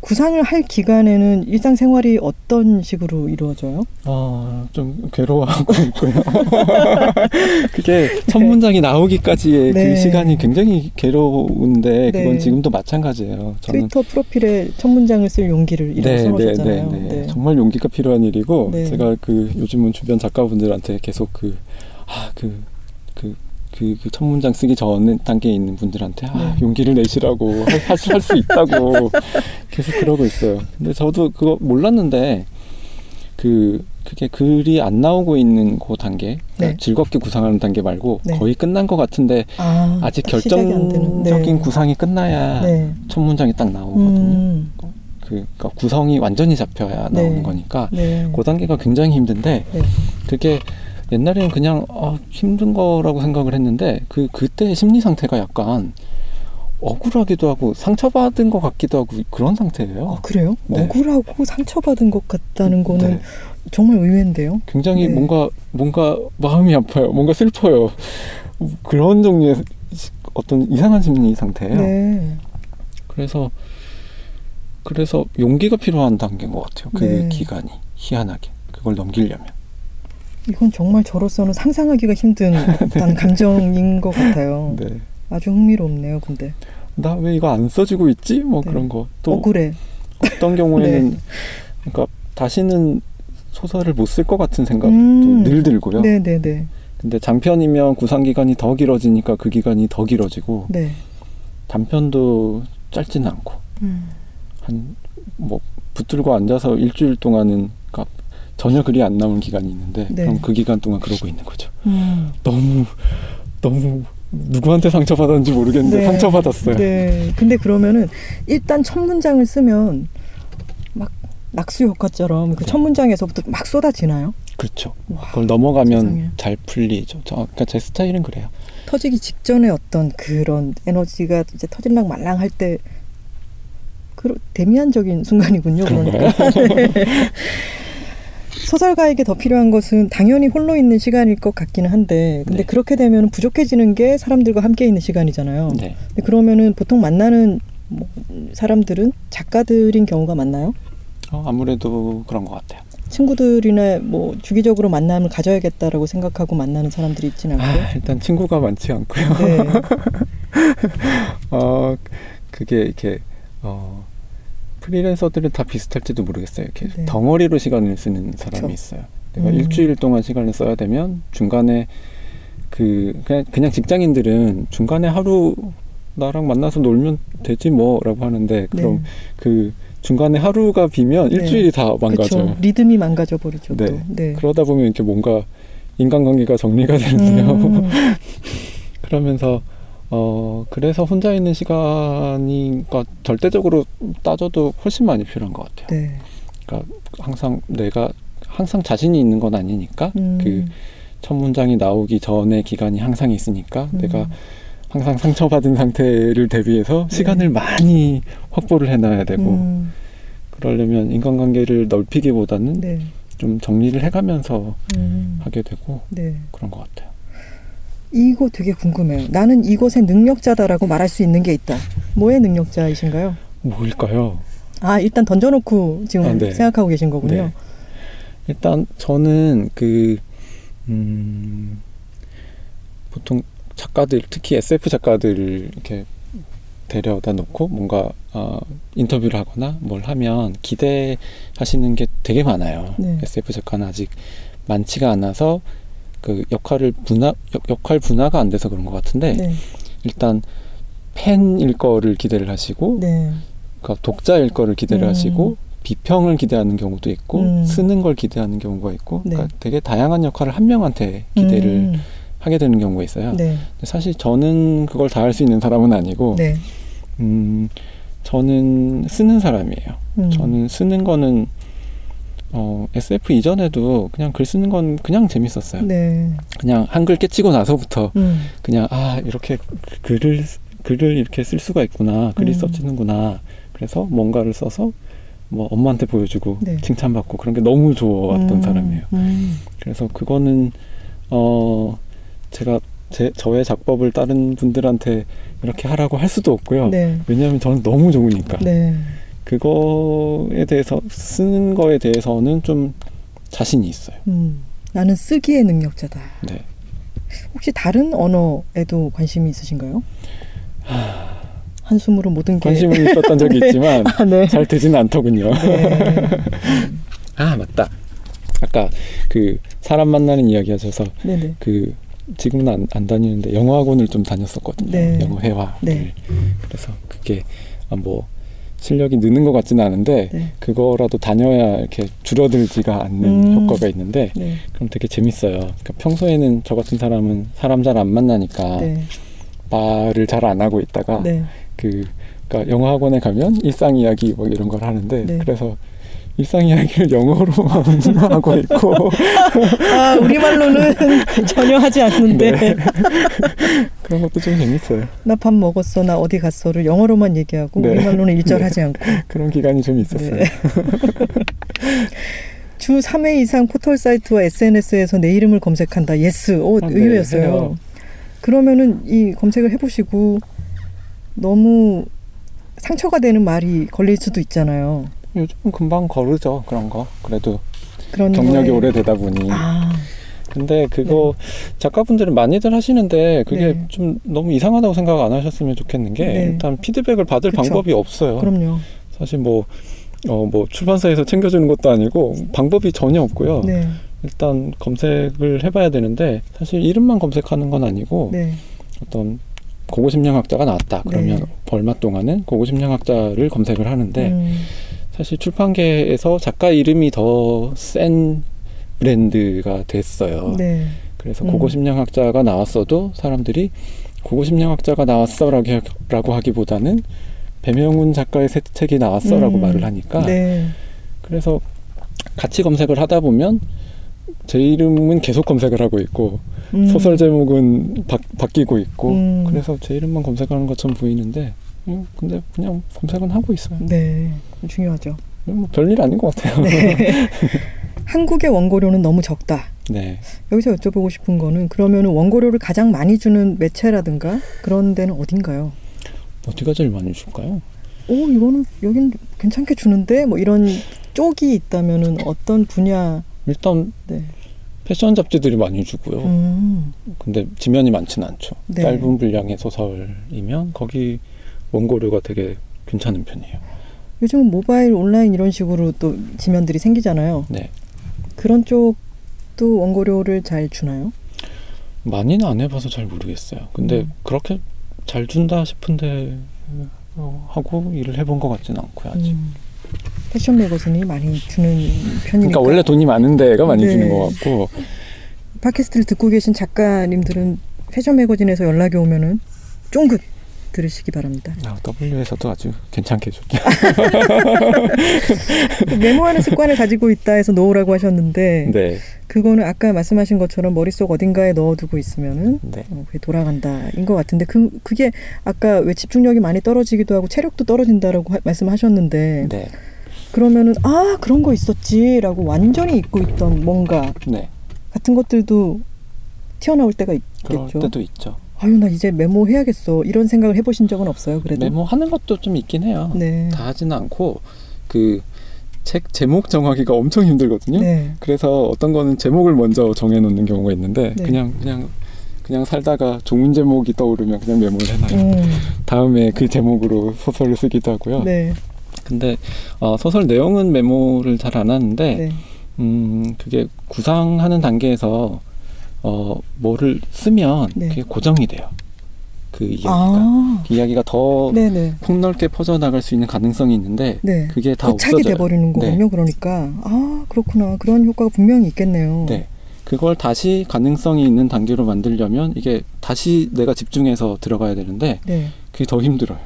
구상을 할 기간에는 일상생활이 어떤 식으로 이루어져요? 아, 좀 괴로워하고 [laughs] 있고요. [laughs] 그게 첫 문장이 나오기까지의 네. 그 시간이 굉장히 괴로운데 그건 네. 지금도 마찬가지예요. 저는 트위터 프로필에 첫 문장을 쓸 용기를 이라고 써놓으셨잖아요. 네, 네. 정말 용기가 필요한 일이고 네. 제가 그 요즘은 주변 작가분들한테 계속 그 아 그 그 그 그 첫 문장 쓰기 전 단계에 있는 분들한테 아 네. 용기를 내시라고 할수 있다고 [laughs] 계속 그러고 있어요. 근데 저도 그거 몰랐는데 그 그게 글이 안 나오고 있는 그 단계 그러니까 네. 즐겁게 구상하는 단계 말고 네. 거의 끝난 것 같은데 아, 되는. 결정적인 네. 구상이 끝나야 네. 첫 문장이 딱 나오거든요. 음, 그 그러니까 구성이 완전히 잡혀야 네. 나오는 거니까 네. 그 단계가 굉장히 힘든데 네. 그게 옛날에는 그냥 아, 힘든 거라고 생각을 했는데 그 그때 심리 상태가 약간 억울하기도 하고 상처받은 것 같기도 하고 그런 상태예요. 아, 그래요? 네. 억울하고 상처받은 것 같다는 거는 네. 정말 의외인데요. 굉장히 네. 뭔가 뭔가 마음이 아파요. 뭔가 슬퍼요. 그런 종류의 어떤 이상한 심리 상태예요. 네. 그래서 그래서 용기가 필요한 단계인 것 같아요. 그 네. 기간이 희한하게 그걸 넘기려면. 이건 정말 저로서는 상상하기가 힘든 어떤 감정인 것 같아요. [laughs] 네. 아주 흥미롭네요, 근데. 나 왜 이거 안 써지고 있지? 뭐 네. 그런 거. 또 억울해. 어떤 경우에는 [laughs] 네. 그러니까 다시는 소설을 못 쓸 것 같은 생각도 음. 늘 들고요. 네 네 네. 근데 장편이면 구상 기간이 더 길어지니까 그 기간이 더 길어지고 네. 단편도 짧지는 않고 음. 한뭐 붙들고 앉아서 일주일 동안은 그러니까 전혀 글이 안 나온 기간이 있는데 네. 그럼 그 기간 동안 그러고 있는 거죠. 음. 너무 너무 누구한테 상처받았는지 모르겠는데 네. 상처받았어요. 네. 근데 그러면은 일단 첫 문장을 쓰면 막 낙수 효과처럼 그 네. 첫 문장에서부터 막 쏟아지나요? 그렇죠. 와, 그걸 넘어가면 세상에. 잘 풀리죠. 저, 그러니까 제 스타일은 그래요. 터지기 직전에 어떤 그런 에너지가 이제 터질랑 말랑 할 때그 대미안적인 순간이군요. 그런가요? 그러니까. [laughs] 소설가에게 더 필요한 것은 당연히 홀로 있는 시간일 것 같기는 한데 근데 네. 그렇게 되면 부족해지는 게 사람들과 함께 있는 시간이잖아요. 네. 근데 그러면은 보통 만나는 뭐 사람들은 작가들인 경우가 많나요? 어, 아무래도 그런 것 같아요. 친구들이나 뭐 주기적으로 만남을 가져야겠다라고 생각하고 만나는 사람들이 있지는 않고요. 아, 일단 친구가 많지 않고요. 네. [laughs] 어, 그게 이렇게 어, 프리랜서들은 다 비슷할지도 모르겠어요. 이렇게 네. 덩어리로 시간을 쓰는 사람이 그쵸. 있어요. 내가 음. 일주일 동안 시간을 써야 되면 중간에 그 그냥, 그냥 직장인들은 중간에 하루 나랑 만나서 놀면 되지 뭐라고 하는데 그럼 네. 그 중간에 하루가 비면 네. 일주일이 다 망가져요. 그쵸. 리듬이 망가져 버리죠. 네. 또. 네. 그러다 보면 이렇게 뭔가 인간관계가 정리가 되는데요. 음, [laughs] 그러면서 어 그래서 혼자 있는 시간이 그러니까 절대적으로 따져도 훨씬 많이 필요한 것 같아요. 네. 그러니까 항상 내가 항상 자신이 있는 건 아니니까 음, 그첫 문장이 나오기 전에 기간이 항상 있으니까 음, 내가 항상 상처받은 상태를 대비해서 네. 시간을 많이 확보를 해놔야 되고 음, 그러려면 인간관계를 넓히기보다는 네. 좀 정리를 해가면서 음, 하게 되고 네. 그런 것 같아요. 이거 되게 궁금해요. 나는 이곳의 능력자다라고 말할 수 있는 게 있다. 뭐의 능력자이신가요? 뭘까요? 아 일단 던져놓고 지금 아, 네. 생각하고 계신 거군요. 네. 일단 저는 그 음, 보통 작가들 특히 SF 작가들을 이렇게 데려다 놓고 뭔가 어, 인터뷰를 하거나 뭘 하면 기대하시는 게 되게 많아요. 네. SF 작가는 아직 많지가 않아서 그 역할을 분화 역, 역할 분화가 안 돼서 그런 것 같은데 네. 일단 팬일 거를 기대를 하시고 네. 그러니까 독자일 거를 기대를 음. 하시고 비평을 기대하는 경우도 있고 음. 쓰는 걸 기대하는 경우가 있고 네. 그러니까 되게 다양한 역할을 한 명한테 기대를 음, 하게 되는 경우가 있어요. 네. 사실 저는 그걸 다 할 수 있는 사람은 아니고 네. 음, 저는 쓰는 사람이에요. 음, 저는 쓰는 거는 어, SF 이전에도 그냥 글 쓰는 건 그냥 재밌었어요. 네. 그냥 한글 깨치고 나서부터 음, 그냥 아 이렇게 글을 글을 이렇게 쓸 수가 있구나 글이 음. 써지는구나 그래서 뭔가를 써서 뭐 엄마한테 보여주고 네. 칭찬받고 그런 게 너무 좋았던 음, 사람이에요. 음, 그래서 그거는 어 제가 제 저의 작법을 다른 분들한테 이렇게 하라고 할 수도 없고요. 네. 왜냐하면 저는 너무 좋으니까. 네. 그거에 대해서 쓰는 거에 대해서는 좀 자신이 있어요. 음, 나는 쓰기의 능력자다. 네. 혹시 다른 언어에도 관심이 있으신가요? 한숨으로 모든 게 관심은 [laughs] 있었던 적이 있지만 아, 네. 잘 되지는 않더군요. 네. [laughs] 아 맞다. 아까 그 사람 만나는 이야기 하셔서 네네. 그 지금은 안, 안 다니는데 영어 학원을 좀 다녔었거든요. 네. 영어 회화. 네. 그래서 그게 아, 뭐 실력이 느는 것 같지는 않은데 네. 그거라도 다녀야 이렇게 줄어들지가 않는 음. 효과가 있는데 네. 그럼 되게 재밌어요. 그러니까 평소에는 저 같은 사람은 사람 잘 안 만나니까 네. 말을 잘 안 하고 있다가 네. 그 그러니까 영어 학원에 가면 일상 이야기 뭐 이런 걸 하는데 네. 그래서 일상 이야기를 영어로만 [laughs] 하고 있고 [laughs] 아, 우리말로는 [laughs] 전혀 하지 않는데. 네. 그런 것도 좀 재밌어요. 나 밥 먹었어, 나 어디 갔어를 영어로만 얘기하고 네. 우리말로는 일절하지 네. 않고. 그런 기간이 좀 있었어요. 네. 주 3회 이상 포털 사이트와 SNS에서 내 이름을 검색한다. Yes. 오, 아, 네, 의외였어요. 해요. 그러면은 이 검색을 해보시고 너무 상처가 되는 말이 걸릴 수도 있잖아요. 요즘은 금방 거르죠 그런 거. 그래도 그런 경력이 거에- 오래되다 보니. 아, 근데 그거 작가분들은 많이들 하시는데 그게 네. 좀 너무 이상하다고 생각 안 하셨으면 좋겠는 게 네. 일단 피드백을 받을 그쵸. 방법이 없어요. 그럼요. 사실 뭐 어, 뭐 출판사에서 챙겨주는 것도 아니고 방법이 전혀 없고요. 네, 일단 검색을 해봐야 되는데 사실 이름만 검색하는 건 아니고 네, 어떤 고고심리학자가 나왔다 그러면 네. 얼마 동안은 고고심리학자를 검색을 하는데 음, 사실 출판계에서 작가 이름이 더 센 브랜드가 됐어요. 네, 그래서 음. 고고 심리학자가 나왔어도 사람들이 고고 심리학자가 나왔어라고 하- 라고 하기보다는 배명훈 작가의 새 책이 나왔어라고 음, 말을 하니까 네, 그래서 같이 검색을 하다 보면 제 이름은 계속 검색을 하고 있고 음, 소설 제목은 바, 바뀌고 있고 음. 그래서 제 이름만 검색하는 것처럼 보이는데 음, 근데 그냥 검색은 하고 있어요. 네, 중요하죠. 뭐 별일 아닌 것 같아요. 네. [laughs] 한국의 원고료는 너무 적다. 네. 여기서 여쭤보고 싶은 거는 그러면 원고료를 가장 많이 주는 매체라든가 그런 데는 어딘가요? 어디가 제일 많이 줄까요? 오 이거는 여긴 괜찮게 주는데 뭐 이런 쪽이 있다면은 어떤 분야 일단 네. 패션 잡지들이 많이 주고요. 음, 근데 지면이 많지는 않죠. 네. 짧은 분량의 소설이면 거기 원고료가 되게 괜찮은 편이에요. 요즘은 모바일 온라인 이런 식으로 또 지면들이 생기잖아요. 네. 그런 쪽도 원고료를 잘 주나요? 많이는 안 해봐서 잘 모르겠어요. 근데 음. 그렇게 잘 준다 싶은데 어, 하고 일을 해본 것 같지는 않고요. 아직. 음, 패션 매거진이 많이 주는 편이니까. 그러니까 원래 돈이 많은 데 가 많이 네. 주는 것 같고 팟캐스트를 듣고 계신 작가님들은 패션 매거진에서 연락이 오면은 쫑긋 들으시기 바랍니다. 아, W에서도 아주 괜찮게 줬죠. [laughs] 메모하는 습관을 가지고 있다 해서 놓으라고 하셨는데 네. 그거는 아까 말씀하신 것처럼 머릿속 어딘가에 넣어두고 있으면은 네. 어, 그게 돌아간다인 것 같은데 그 그게 아까 왜 집중력이 많이 떨어지기도 하고 체력도 떨어진다라고 하- 말씀하셨는데 네. 그러면은 아 그런 거 있었지라고 완전히 잊고 있던 뭔가 네. 같은 것들도 튀어나올 때가 그럴 있겠죠. 때도 있죠. 아유 나 이제 메모해야겠어 이런 생각을 해보신 적은 없어요. 그래도 메모하는 것도 좀 있긴 해요. 네. 다 하지는 않고 그 책 제목 정하기가 엄청 힘들거든요. 네. 그래서 어떤 거는 제목을 먼저 정해놓는 경우가 있는데 네. 그냥 그냥 그냥 살다가 좋은 제목이 떠오르면 그냥 메모를 해놔요. 음, [laughs] 다음에 그 제목으로 소설을 쓰기도 하고요. 네. 근데 어, 소설 내용은 메모를 잘 안 하는데 네. 음 그게 구상하는 단계에서 어 뭐를 쓰면 네. 그게 고정이 돼요. 그 이야기가 아. 이야기가 더 네네. 폭넓게 퍼져나갈 수 있는 가능성이 있는데 네. 그게 다 없어져요. 돼버리는 거군요. 그러니까 아 그렇구나 그런 효과가 분명히 있겠네요. 네. 그걸 다시 가능성이 있는 단계로 만들려면 이게 다시 내가 집중해서 들어가야 되는데 네. 그게 더 힘들어요.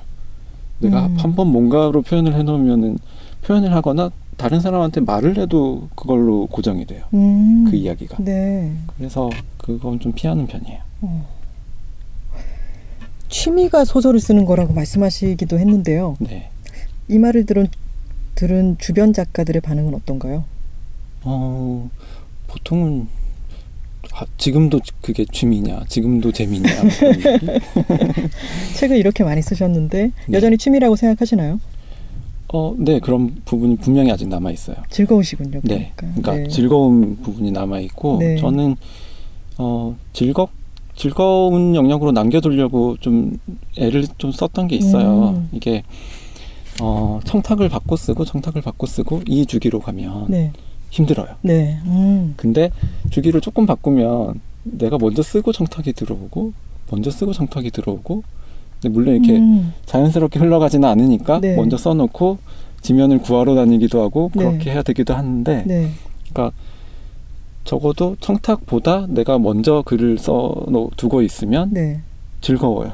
내가 음. 한번 뭔가로 표현을 해놓으면은 표현을 하거나 다른 사람한테 말을 해도 그걸로 고정이 돼요. 음. 그 이야기가. 네. 그래서 그건 좀 피하는 편이에요. 취미가 소설을 쓰는 거라고 말씀하시기도 했는데요. 네. 이 말을 들은 들은 주변 작가들의 반응은 어떤가요? 어, 보통은 아, 지금도 그게 취미냐, 지금도 재미냐. [laughs] 얘기? 책을 이렇게 많이 쓰셨는데 네. 여전히 취미라고 생각하시나요? 어, 네, 그런 부분이 분명히 아직 남아 있어요. 즐거우시군요. 네, 그러니까, 그러니까 네. 즐거운 부분이 남아 있고 네. 저는 어 즐겁 즐거운 영역으로 남겨두려고 좀 애를 좀 썼던 게 있어요. 음. 이게 어 청탁을 바꿔 쓰고 청탁을 바꿔 쓰고 이 주기로 가면 네, 힘들어요. 네, 음, 근데 주기를 조금 바꾸면 내가 먼저 쓰고 청탁이 들어오고 먼저 쓰고 청탁이 들어오고 근데 물론 이렇게 음, 자연스럽게 흘러가지는 않으니까 네. 먼저 써놓고 지면을 구하러 다니기도 하고 네. 그렇게 해야 되기도 하는데 네, 그러니까 적어도 청탁보다 내가 먼저 글을 써 두고 있으면 네. 즐거워요.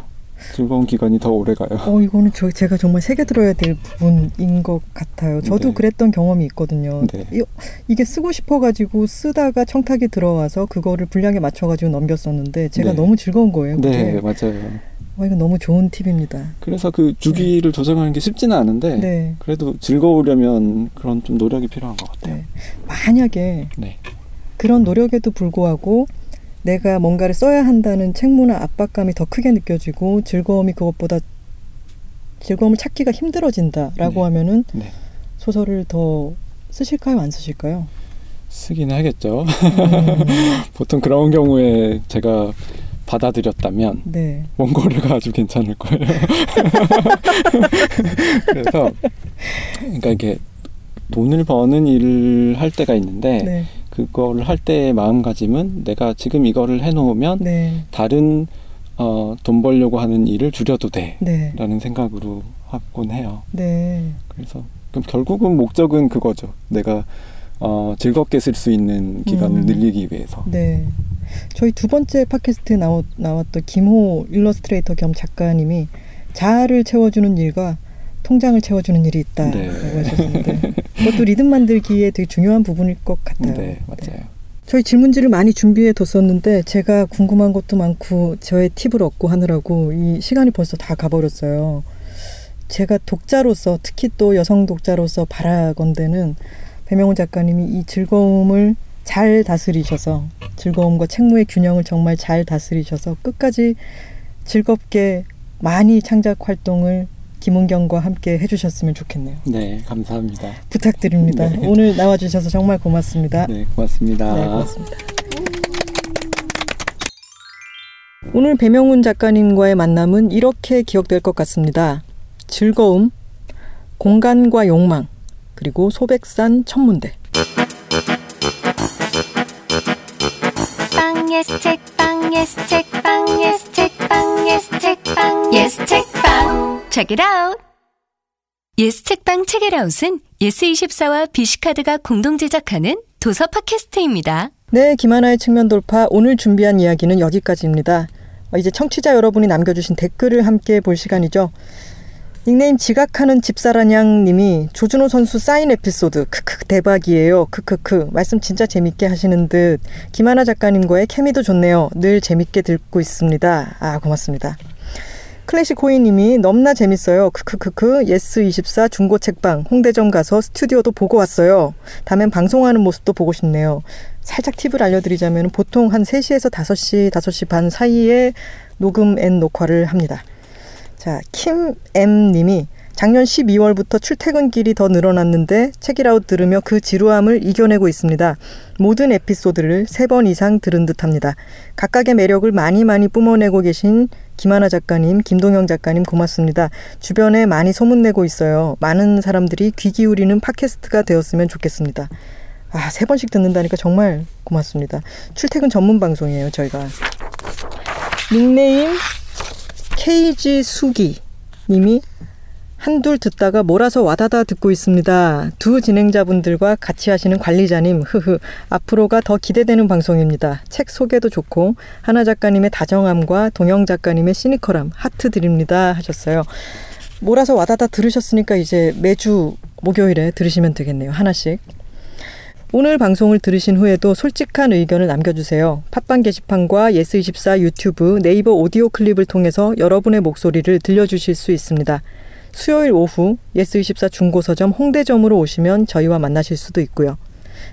즐거운 기간이 더 오래 가요. 어, 이거는 저, 제가 정말 새겨 들어야 될 부분인 것 같아요. 저도 네. 그랬던 경험이 있거든요. 네. 이, 이게 쓰고 싶어가지고 쓰다가 청탁이 들어와서 그거를 분량에 맞춰가지고 넘겼었는데 제가 네. 너무 즐거운 거예요. 네, 그게. 맞아요. 와, 이거 너무 좋은 팁입니다. 그래서 그 주기를 조정하는 게 쉽지는 않은데 네. 그래도 즐거우려면 그런 좀 노력이 필요한 것 같아요. 네. 만약에 네. 그런 노력에도 불구하고 내가 뭔가를 써야 한다는 책무나 압박감이 더 크게 느껴지고 즐거움이 그것보다 즐거움을 찾기가 힘들어진다라고 네. 하면은 네. 소설을 더 쓰실까요, 안 쓰실까요? 쓰긴 하겠죠. 음, [laughs] 보통 그런 경우에 제가 받아들였다면 네, 원고료가 아주 괜찮을 거예요. [laughs] 그래서 그러니까 이게 돈을 버는 일을 할 때가 있는데 네, 그거를 할 때의 마음가짐은 내가 지금 이거를 해놓으면 네, 다른 어, 돈 벌려고 하는 일을 줄여도 돼라는 네, 생각으로 하곤 해요. 네, 그래서 그럼 결국은 목적은 그거죠. 내가 어, 즐겁게 쓸 수 있는 기간을 음. 늘리기 위해서. 네. 저희 두 번째 팟캐스트에 나왔, 나왔던 김호 일러스트레이터 겸 작가님이 자아를 채워주는 일과 통장을 채워주는 일이 있다라고 네. 하셨는데 [laughs] 그것도 리듬 만들기에 되게 중요한 부분일 것 같아요. 네, 맞아요. 저희 질문지를 많이 준비해 뒀었는데 제가 궁금한 것도 많고 저의 팁을 얻고 하느라고 이 시간이 벌써 다 가버렸어요. 제가 독자로서 특히 또 여성 독자로서 바라건대는 배명훈 작가님이 이 즐거움을 잘 다스리셔서 즐거움과 책무의 균형을 정말 잘 다스리셔서 끝까지 즐겁게 많이 창작 활동을 김은경과 함께 해주셨으면 좋겠네요. 네, 감사합니다. 부탁드립니다. 네. 오늘 나와주셔서 정말 고맙습니다. 네, 고맙습니다. 네, 고맙습니다. 오늘 배명훈 작가님과의 만남은 이렇게 기억될 것 같습니다. 즐거움, 공간과 욕망, 그리고 소백산 천문대. 빵 예스 책빵 예스 책빵 예스 책빵 예스 책빵 예스 책빵 Check it out. 예스 책빵 책이라웃은 예스24와 비시카드가 공동 제작하는 도서 팟캐스트입니다. 네, 김하나의 측면 돌파. 오늘 준비한 이야기는 여기까지입니다. 어, 이제 청취자 여러분이 남겨주신 댓글을 함께 볼 시간이죠. 닉네임 지각하는 집사라냥 님이 조준호 선수 사인 에피소드 크크 대박이에요. 크크크 말씀 진짜 재밌게 하시는 듯 김하나 작가님과의 케미도 좋네요. 늘 재밌게 듣고 있습니다. 아 고맙습니다. 클래식 호이님이 넘나 재밌어요. 크크크크 YES24 중고 책방 홍대점 가서 스튜디오도 보고 왔어요. 다음엔 방송하는 모습도 보고 싶네요. 살짝 팁을 알려드리자면 보통 한 3시에서 5시, 5시 반 사이에 녹음 and 녹화를 합니다. 자, 김엠님이 작년 12월부터 출퇴근 길이 더 늘어났는데 책읽아웃 들으며 그 지루함을 이겨내고 있습니다. 모든 에피소드를 세 번 이상 들은 듯합니다. 각각의 매력을 많이 많이 뿜어내고 계신 김하나 작가님, 김동영 작가님 고맙습니다. 주변에 많이 소문내고 있어요. 많은 사람들이 귀 기울이는 팟캐스트가 되었으면 좋겠습니다. 아, 세 번씩 듣는다니까 정말 고맙습니다. 출퇴근 전문 방송이에요, 저희가. 닉네임 KG 수기 님이 한둘 듣다가 몰아서 와다다 듣고 있습니다. 두 진행자분들과 같이 하시는 관리자님, 흐흐. 앞으로가 더 기대되는 방송입니다. 책 소개도 좋고, 하나 작가님의 다정함과 동영 작가님의 시니컬함, 하트 드립니다. 하셨어요. 몰아서 와다다 들으셨으니까 이제 매주 목요일에 들으시면 되겠네요. 하나씩. 오늘 방송을 들으신 후에도 솔직한 의견을 남겨주세요. 팟빵 게시판과 YES24 유튜브, 네이버 오디오 클립을 통해서 여러분의 목소리를 들려주실 수 있습니다. 수요일 오후 YES24 중고서점 홍대점으로 오시면 저희와 만나실 수도 있고요.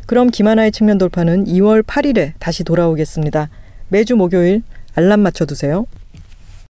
그럼 김하나의 측면 돌파는 2월 8일에 다시 돌아오겠습니다. 매주 목요일 알람 맞춰두세요.